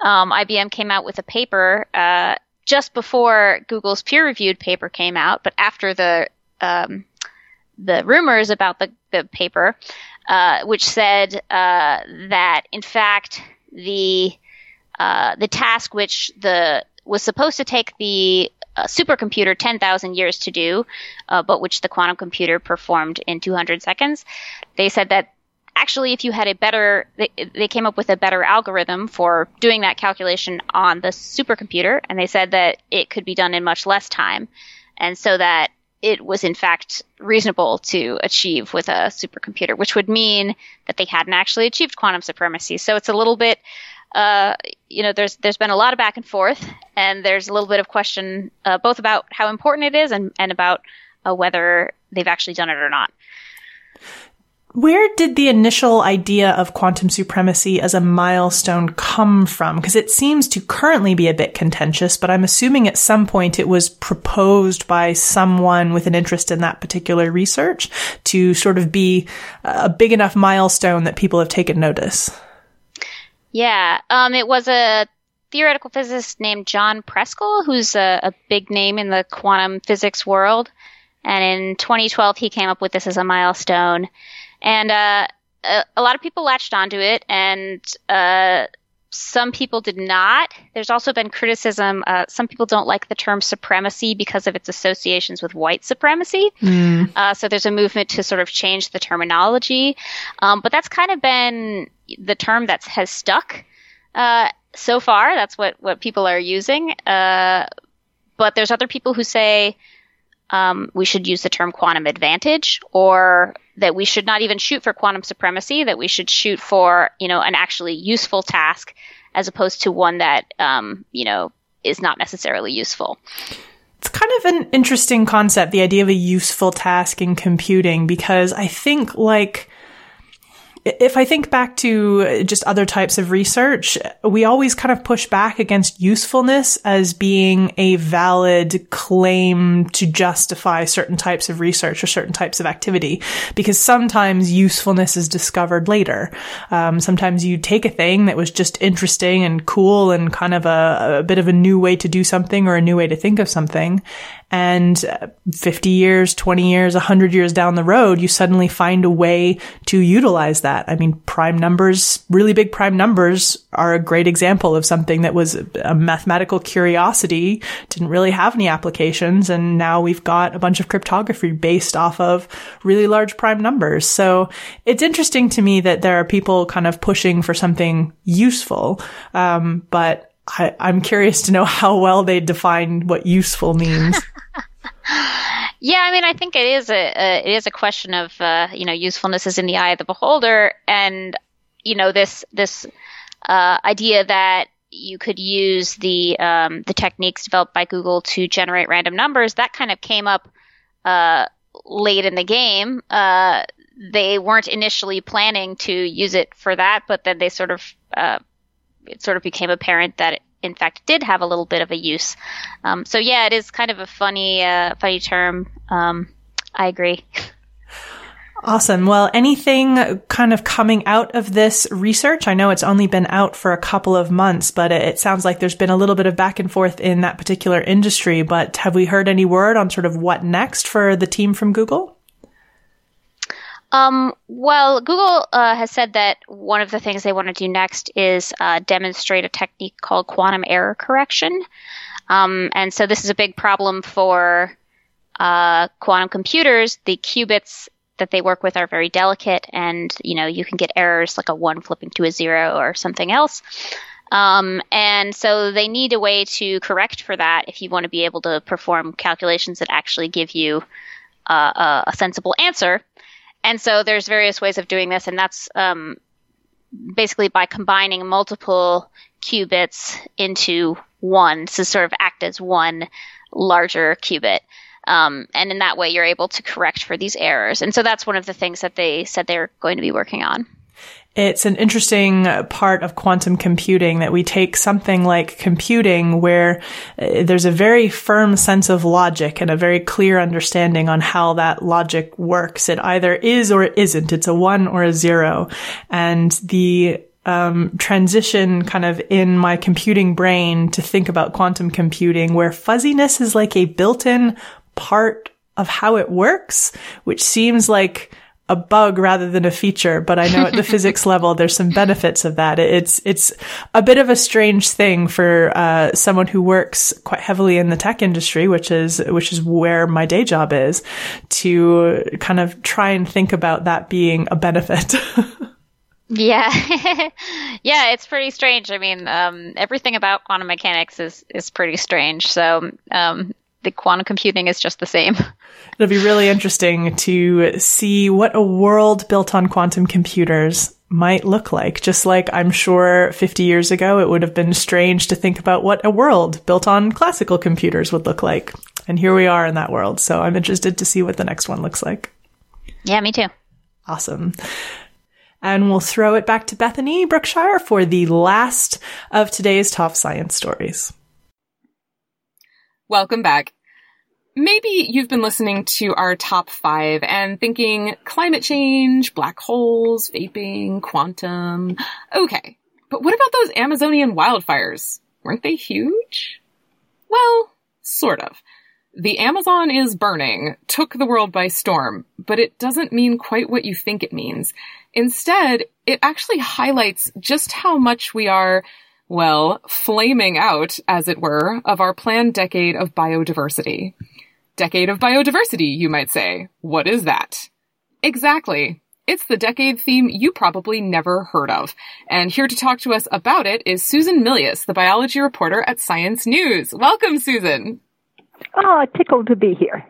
um, IBM came out with a paper uh, just before Google's peer-reviewed paper came out, but after the um, the rumors about the the paper, uh, which said uh, that in fact the uh, the task which the was supposed to take the uh, supercomputer 10,000 years to do, uh, but which the quantum computer performed in 200 seconds. They said that actually, if you had a better, they, they came up with a better algorithm for doing that calculation on the supercomputer, and they said that it could be done in much less time, and so that it was in fact reasonable to achieve with a supercomputer, which would mean that they hadn't actually achieved quantum supremacy. So it's a little bit, uh, you know, there's there's been a lot of back and forth, and there's a little bit of question uh, both about how important it is and and about uh, whether they've actually done it or not. Where did the initial idea of quantum supremacy as a milestone come from? Because it seems to currently be a bit contentious, but I'm assuming at some point it was proposed by someone with an interest in that particular research to sort of be a big enough milestone that people have taken notice. Yeah, um, it was a theoretical physicist named John Preskill, who's a, a big name in the quantum physics world. And in 2012, he came up with this as a milestone. And uh, a, a, lot of people latched onto it, and uh, some people did not. There's also been criticism. Uh, some people don't like the term supremacy because of its associations with white supremacy. Mm. Uh, so there's a movement to sort of change the terminology. Um, but that's kind of been the term that has stuck uh, so far. That's what, what people are using. Uh, but there's other people who say um, we should use the term quantum advantage or that we should not even shoot for quantum supremacy, that we should shoot for, you know, an actually useful task as opposed to one that, um, you know, is not necessarily useful. It's kind of an interesting concept, the idea of a useful task in computing, because I think like if I think back to just other types of research, we always kind of push back against usefulness as being a valid claim to justify certain types of research or certain types of activity, because sometimes usefulness is discovered later. Um, sometimes you take a thing that was just interesting and cool and kind of a, a bit of a new way to do something or a new way to think of something, and 50 years, 20 years, 100 years down the road, you suddenly find a way to utilize that. I mean, prime numbers, really big prime numbers are a great example of something that was a mathematical curiosity, didn't really have any applications. And now we've got a bunch of cryptography based off of really large prime numbers. So it's interesting to me that there are people kind of pushing for something useful. Um, but I, am curious to know how well they define what useful means. yeah, I mean, I think it is a, a it is a question of uh, you know usefulness is in the eye of the beholder, and you know this this uh, idea that you could use the um, the techniques developed by Google to generate random numbers that kind of came up uh, late in the game. Uh, they weren't initially planning to use it for that, but then they sort of uh, it sort of became apparent that it, in fact, did have a little bit of a use. Um, so yeah, it is kind of a funny, uh, funny term. Um, I agree. Awesome. Well, anything kind of coming out of this research? I know it's only been out for a couple of months, but it sounds like there's been a little bit of back and forth in that particular industry. But have we heard any word on sort of what next for the team from Google? Um, well, Google uh, has said that one of the things they want to do next is uh, demonstrate a technique called quantum error correction. Um, and so this is a big problem for uh, quantum computers. The qubits that they work with are very delicate, and you know you can get errors like a one flipping to a zero or something else. Um, and so they need a way to correct for that if you want to be able to perform calculations that actually give you uh, a, a, sensible answer. And so there's various ways of doing this, and that's um, basically by combining multiple qubits into one to sort of act as one larger qubit. Um, and in that way, you're able to correct for these errors. And so that's one of the things that they said they're going to be working on. It's an interesting part of quantum computing that we take something like computing where uh, there's a very firm sense of logic and a very clear understanding on how that logic works. It either is or it isn't. It's a one or a zero. And the um, transition kind of in my computing brain to think about quantum computing where fuzziness is like a built-in part of how it works, which seems like a bug rather than a feature, but I know at the physics level, there's some benefits of that. It's, it's a bit of a strange thing for, uh, someone who works quite heavily in the tech industry, which is, which is where my day job is to kind of try and think about that being a benefit. Yeah. yeah, it's pretty strange. I mean, um, everything about quantum mechanics is, is pretty strange. So, um, the quantum computing is just the same. It'll be really interesting to see what a world built on quantum computers might look like. Just like I'm sure 50 years ago, it would have been strange to think about what a world built on classical computers would look like. And here we are in that world. So I'm interested to see what the next one looks like. Yeah, me too. Awesome. And we'll throw it back to Bethany Brookshire for the last of today's top science stories. Welcome back. Maybe you've been listening to our top five and thinking climate change, black holes, vaping, quantum. Okay. But what about those Amazonian wildfires? Weren't they huge? Well, sort of. The Amazon is burning, took the world by storm, but it doesn't mean quite what you think it means. Instead, it actually highlights just how much we are well, flaming out, as it were, of our planned decade of biodiversity. Decade of biodiversity, you might say. What is that? Exactly. It's the decade theme you probably never heard of. And here to talk to us about it is Susan Milius, the biology reporter at Science News. Welcome, Susan. Oh, tickled to be here.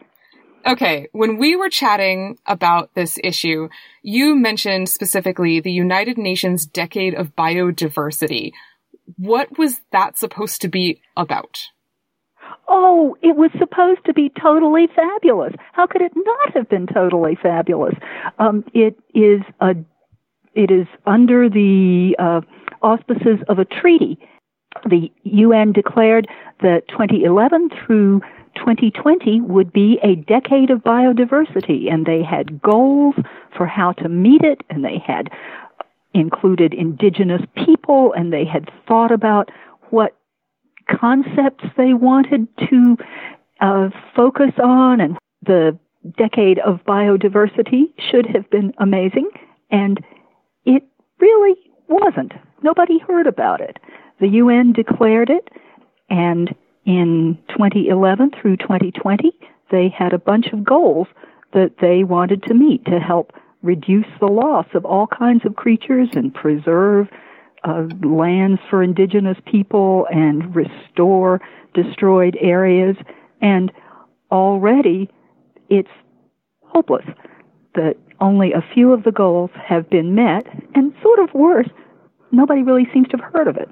Okay, when we were chatting about this issue, you mentioned specifically the United Nations Decade of Biodiversity what was that supposed to be about? Oh, it was supposed to be totally fabulous. How could it not have been totally fabulous? Um, it is a, it is under the uh, auspices of a treaty. The UN declared that 2011 through 2020 would be a decade of biodiversity, and they had goals for how to meet it, and they had included indigenous people and they had thought about what concepts they wanted to uh, focus on and the decade of biodiversity should have been amazing and it really wasn't. Nobody heard about it. The UN declared it and in 2011 through 2020 they had a bunch of goals that they wanted to meet to help reduce the loss of all kinds of creatures and preserve uh, lands for indigenous people and restore destroyed areas. And already it's hopeless that only a few of the goals have been met, and sort of worse, nobody really seems to have heard of it.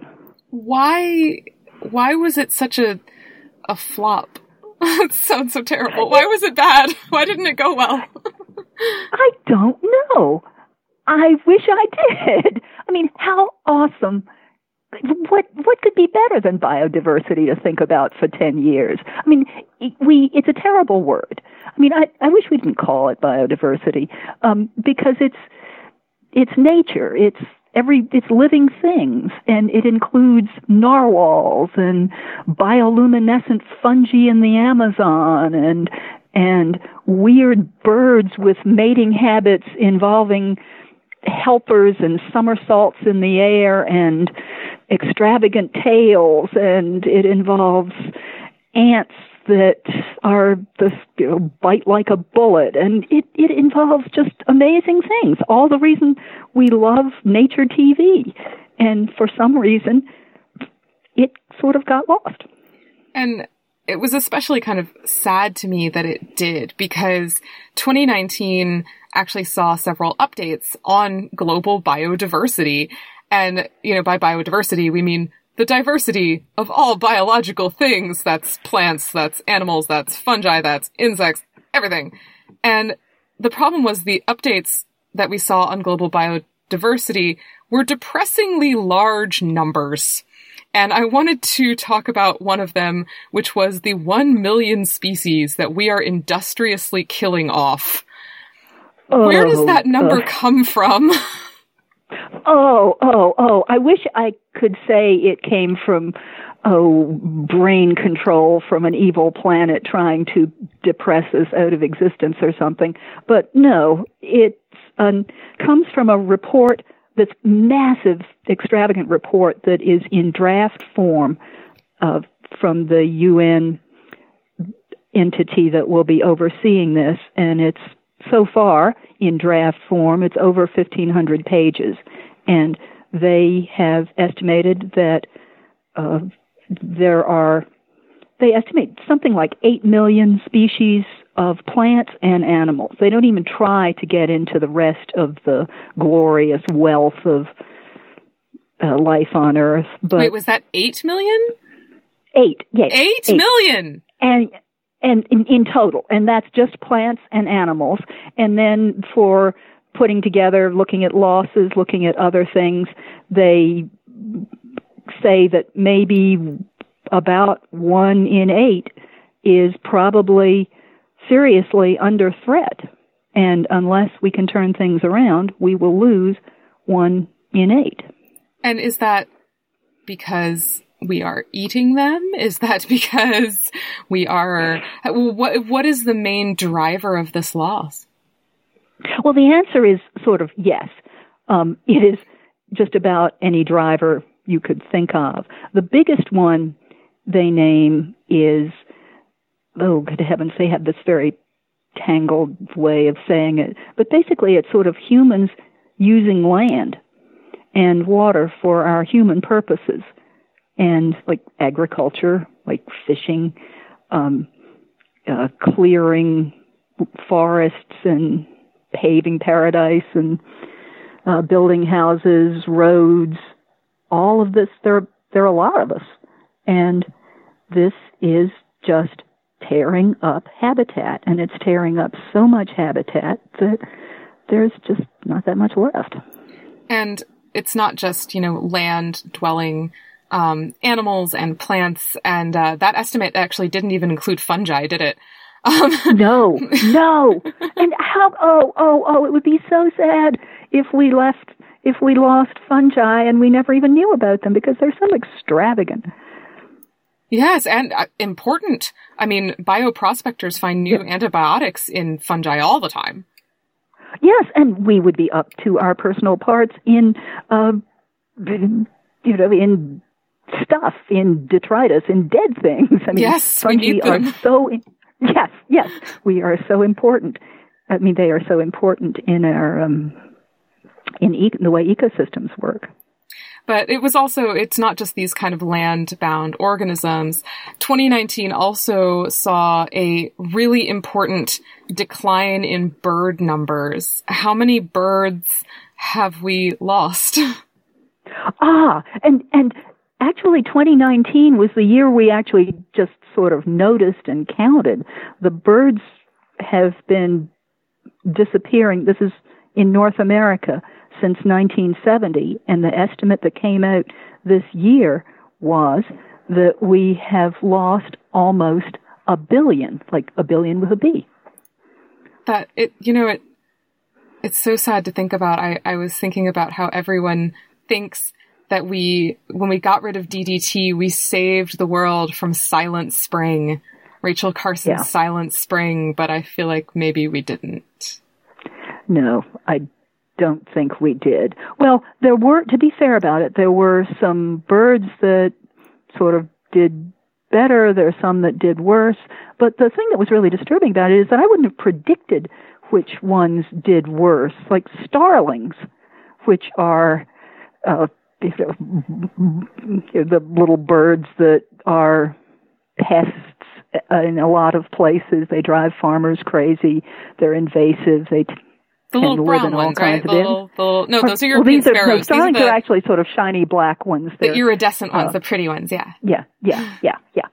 Why? Why was it such a a flop? it sounds so terrible. Why was it bad? Why didn't it go well? I don't know. I wish I did. I mean, how awesome. what what could be better than biodiversity to think about for 10 years? I mean, we it's a terrible word. I mean, I I wish we didn't call it biodiversity um, because it's it's nature. It's every it's living things and it includes narwhals and bioluminescent fungi in the Amazon and and weird birds with mating habits involving helpers and somersaults in the air and extravagant tails and it involves ants that are the you know, bite like a bullet. And it it involves just amazing things all the reason we love nature tv and for some reason it sort of got lost. And it was especially kind of sad to me that it did because 2019 actually saw several updates on global biodiversity. And, you know, by biodiversity, we mean the diversity of all biological things. That's plants, that's animals, that's fungi, that's insects, everything. And the problem was the updates that we saw on global biodiversity were depressingly large numbers. And I wanted to talk about one of them, which was the 1 million species that we are industriously killing off. Oh, Where does that number uh, come from? oh, oh, oh. I wish I could say it came from oh brain control from an evil planet trying to depress us out of existence or something. But no, it um, comes from a report this massive, extravagant report that is in draft form uh, from the UN entity that will be overseeing this, and it's so far in draft form, it's over 1,500 pages, and they have estimated that uh, there are, they estimate something like 8 million species of plants and animals. They don't even try to get into the rest of the glorious wealth of uh, life on Earth. But wait, was that eight million? Eight, yes, eight, eight. million. And and in, in total, and that's just plants and animals. And then for putting together, looking at losses, looking at other things, they say that maybe about one in eight is probably seriously under threat. And unless we can turn things around, we will lose one in eight. And is that because we are eating them? Is that because we are, what, what is the main driver of this loss? Well, the answer is sort of yes. Um, it is just about any driver you could think of. The biggest one they name is oh, good heavens, they have this very tangled way of saying it. But basically, it's sort of humans using land and water for our human purposes, and like agriculture, like fishing, um, uh, clearing forests and paving paradise and uh, building houses, roads, all of this. There, there are a lot of us, and this is just tearing up habitat, and it's tearing up so much habitat that there's just not that much left. And it's not just, you know, land dwelling um, animals and plants, and uh, that estimate actually didn't even include fungi, did it? Um, no, no. And how? Oh, oh, oh! It would be so sad if we left, if we lost fungi and we never even knew about them because they're so extravagant. Yes, and uh, important. I mean, bioprospectors find new yeah. antibiotics in fungi all the time. Yes, and we would be up to our personal parts in, uh, you know, in stuff, in detritus, in dead things. I mean, yes, fungi are so. Yes, yes, we are so important. I mean, they are so important in our um, in e- the way ecosystems work. But it was also, it's not just these kind of land bound organisms. 2019 also saw a really important decline in bird numbers. How many birds have we lost? Ah, and, and actually 2019 was the year we actually just sort of noticed and counted. The birds have been disappearing. This is in North America since 1970, and the estimate that came out this year was that we have lost almost a billion, like a billion with a B. That it, you know, it, it's so sad to think about. I, I was thinking about how everyone thinks that we, when we got rid of DDT, we saved the world from Silent Spring, Rachel Carson's yeah. Silent Spring, but I feel like maybe we didn't. No, I don't think we did. Well, there were, to be fair about it, there were some birds that sort of did better. There are some that did worse. But the thing that was really disturbing about it is that I wouldn't have predicted which ones did worse, like starlings, which are uh, you know, the little birds that are pests in a lot of places. They drive farmers crazy. They're invasive. They t- the little brown ones, right? The little, the little, no, those are European well, these sparrows. Are, no, starlings are, the, are, actually sort of shiny black ones. They're, the iridescent ones, uh, the pretty ones, yeah. Yeah, yeah, yeah, yeah.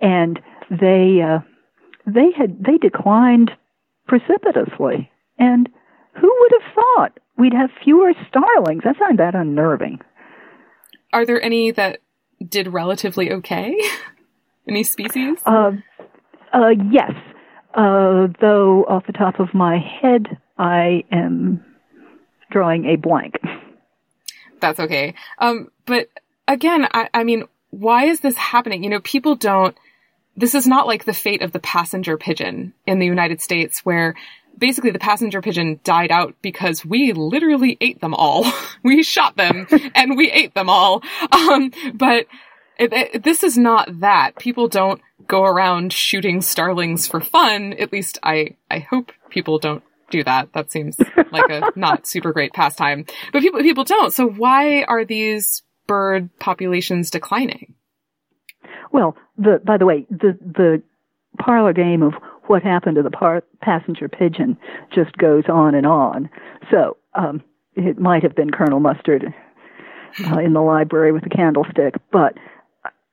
And they, uh, they had, they declined precipitously. And who would have thought we'd have fewer starlings? I find that unnerving. Are there any that did relatively okay? any species? Uh, uh, yes. Uh, though off the top of my head, I am drawing a blank. That's okay. Um, but again, I, I mean, why is this happening? You know, people don't, this is not like the fate of the passenger pigeon in the United States where basically the passenger pigeon died out because we literally ate them all. we shot them and we ate them all. Um, but it, it, this is not that. People don't go around shooting starlings for fun. At least I, I hope people don't do that. That seems like a not super great pastime. But people people don't. So why are these bird populations declining? Well, the by the way, the the parlor game of what happened to the par- passenger pigeon just goes on and on. So um, it might have been Colonel Mustard uh, in the library with the candlestick, but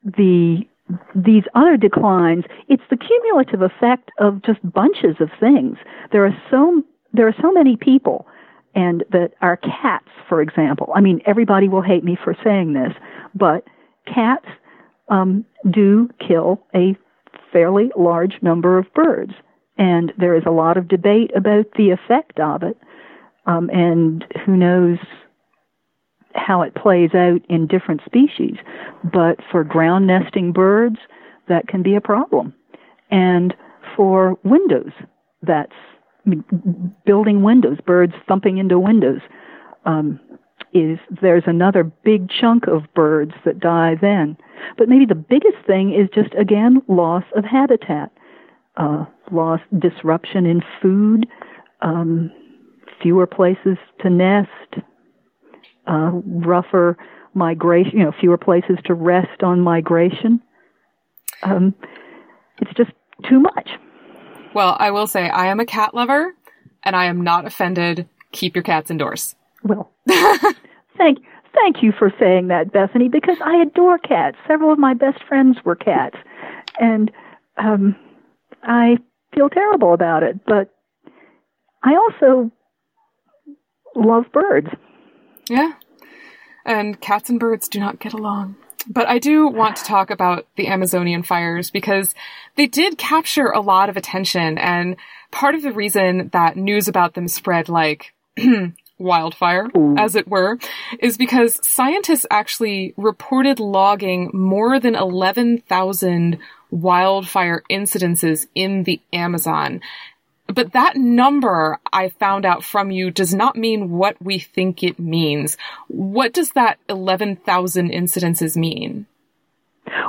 the these other declines, it's the cumulative effect of just bunches of things. There are so there are so many people and that our cats, for example, I mean everybody will hate me for saying this, but cats um, do kill a fairly large number of birds. And there is a lot of debate about the effect of it. Um, and who knows how it plays out in different species. But for ground nesting birds, that can be a problem. And for windows, that's building windows, birds thumping into windows. Um, is there's another big chunk of birds that die then. But maybe the biggest thing is just again loss of habitat, uh, loss, disruption in food, um, fewer places to nest, uh, rougher migration, you know, fewer places to rest on migration. Um, it's just too much. Well, I will say I am a cat lover, and I am not offended. Keep your cats indoors. Well, thank thank you for saying that, Bethany, because I adore cats. Several of my best friends were cats, and um, I feel terrible about it. But I also love birds. Yeah, and cats and birds do not get along. But I do want to talk about the Amazonian fires because they did capture a lot of attention and part of the reason that news about them spread like wildfire, Ooh. as it were, is because scientists actually reported logging more than 11,000 wildfire incidences in the Amazon. But that number I found out from you does not mean what we think it means. What does that 11,000 incidences mean?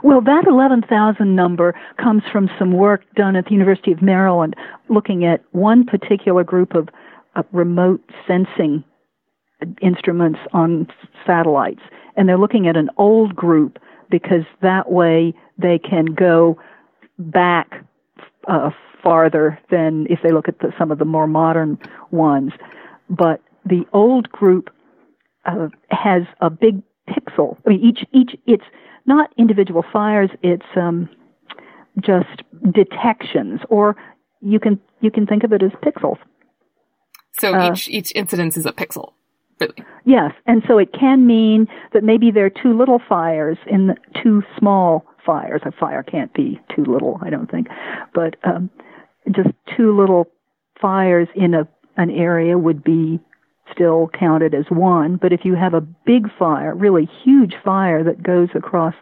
Well, that 11,000 number comes from some work done at the University of Maryland looking at one particular group of, of remote sensing instruments on satellites. And they're looking at an old group because that way they can go back uh, farther than if they look at the, some of the more modern ones. But the old group uh, has a big pixel. I mean, each each it's not individual fires. It's um, just detections, or you can you can think of it as pixels. So uh, each each incidence is a pixel. Really? Yes, and so it can mean that maybe there are two little fires in the, two small fires. A fire can't be too little, I don't think, but um, just two little fires in a an area would be still counted as one. But if you have a big fire, really huge fire that goes across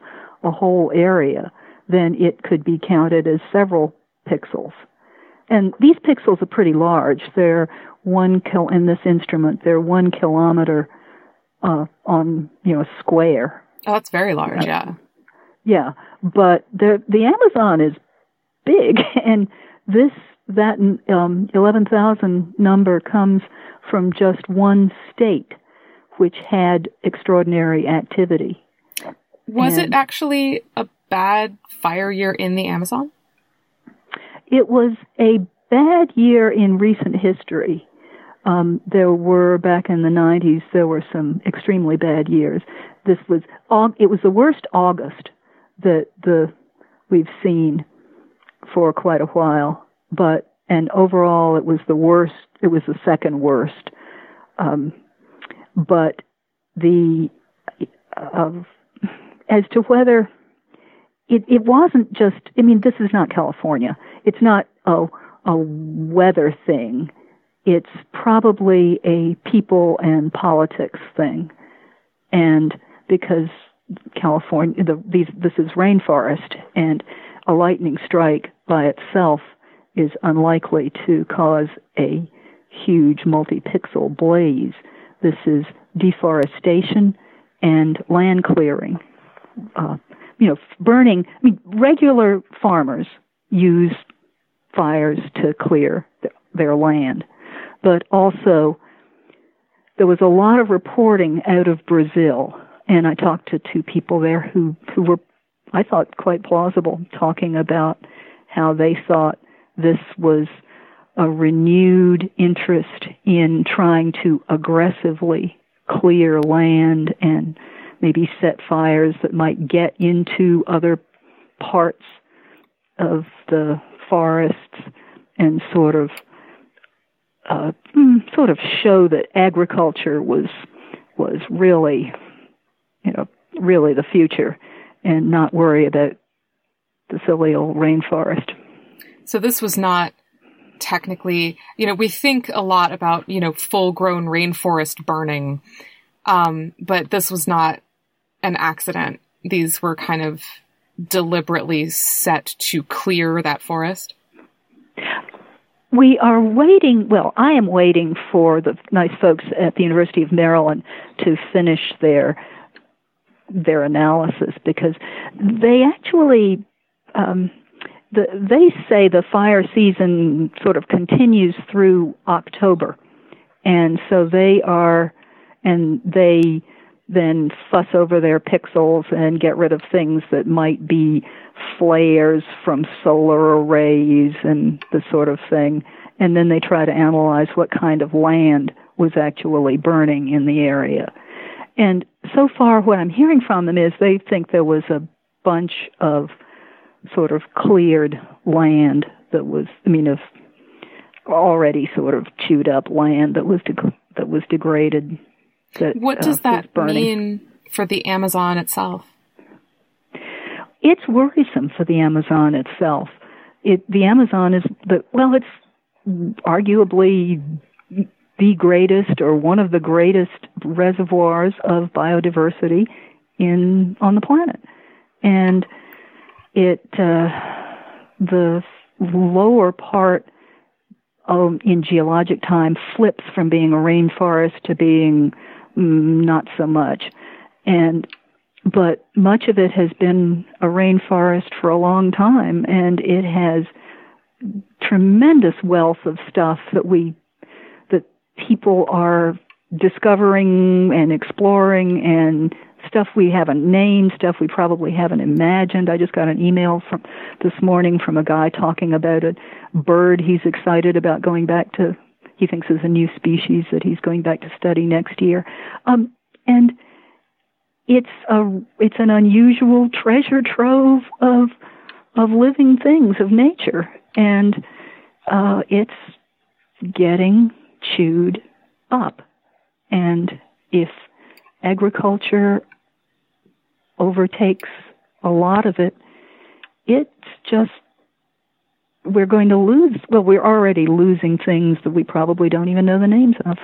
a whole area, then it could be counted as several pixels. And these pixels are pretty large. They're one kil in this instrument. They're one kilometer uh, on you know a square. Oh, that's very large. Yeah. Yeah, but the the Amazon is big, and this that um, eleven thousand number comes from just one state, which had extraordinary activity. Was and it actually a bad fire year in the Amazon? It was a bad year in recent history. Um, there were back in the 90s. There were some extremely bad years. This was it was the worst August that the we've seen for quite a while. But and overall, it was the worst. It was the second worst. Um, but the uh, as to whether it, it wasn't just, I mean, this is not California. It's not a, a weather thing. It's probably a people and politics thing. And because California, the, these, this is rainforest, and a lightning strike by itself is unlikely to cause a huge multi-pixel blaze. This is deforestation and land clearing. Uh, you know, burning. I mean, regular farmers use fires to clear their land, but also there was a lot of reporting out of Brazil, and I talked to two people there who who were, I thought, quite plausible, talking about how they thought this was a renewed interest in trying to aggressively clear land and maybe set fires that might get into other parts of the forests and sort of uh, hmm, sort of show that agriculture was was really you know really the future and not worry about the silly old rainforest. So this was not technically, you know, we think a lot about, you know, full grown rainforest burning. Um, but this was not an accident. These were kind of deliberately set to clear that forest? We are waiting, well, I am waiting for the nice folks at the University of Maryland to finish their their analysis because they actually um, the, they say the fire season sort of continues through October, and so they are, and they then fuss over their pixels and get rid of things that might be flares from solar arrays and the sort of thing. And then they try to analyze what kind of land was actually burning in the area. And so far, what I'm hearing from them is they think there was a bunch of sort of cleared land that was, I mean, of already sort of chewed up land that was de- that was degraded that, what does uh, that mean for the Amazon itself? It's worrisome for the Amazon itself. It, the Amazon is the well, it's arguably the greatest or one of the greatest reservoirs of biodiversity in on the planet, and it uh, the lower part um, in geologic time flips from being a rainforest to being Mm, not so much. And but much of it has been a rainforest for a long time, and it has tremendous wealth of stuff that we that people are discovering and exploring and stuff we haven't named, stuff we probably haven't imagined. I just got an email from this morning from a guy talking about a bird he's excited about going back to he thinks is a new species that he's going back to study next year. Um, and it's a it's an unusual treasure trove of of living things of nature, and uh, it's getting chewed up, and if agriculture overtakes a lot of it, it's just we're going to lose. Well, we're already losing things that we probably don't even know the names of.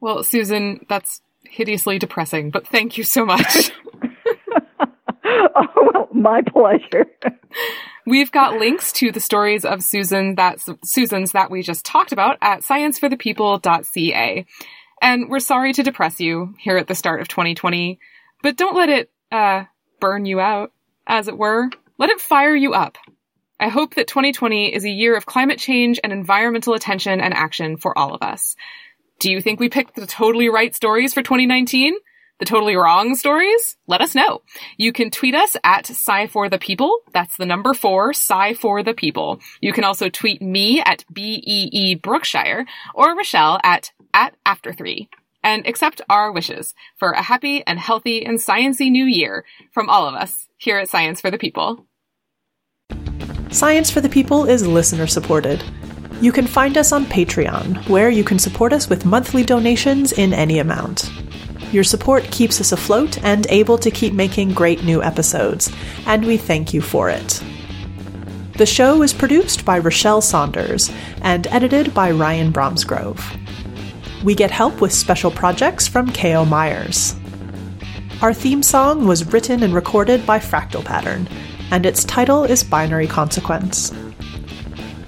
Well, Susan, that's hideously depressing, but thank you so much. oh, well, my pleasure. We've got links to the stories of Susan that Susan's that we just talked about at scienceforthepeople.ca. And we're sorry to depress you here at the start of 2020, but don't let it uh burn you out, as it were. Let it fire you up. I hope that 2020 is a year of climate change and environmental attention and action for all of us. Do you think we picked the totally right stories for 2019? The totally wrong stories? Let us know. You can tweet us at Sci for the People. That's the number four, Sci for the People. You can also tweet me at B-E-E Brookshire or Rachelle at, at After Three. And accept our wishes for a happy and healthy and sciency new year from all of us here at Science for the People. Science for the People is listener supported. You can find us on Patreon, where you can support us with monthly donations in any amount. Your support keeps us afloat and able to keep making great new episodes, and we thank you for it. The show is produced by Rachelle Saunders and edited by Ryan Bromsgrove. We get help with special projects from K.O. Myers. Our theme song was written and recorded by Fractal Pattern, and its title is Binary Consequence.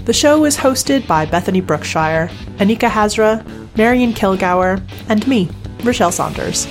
The show is hosted by Bethany Brookshire, Anika Hazra, Marion Kilgour, and me, Rachelle Saunders.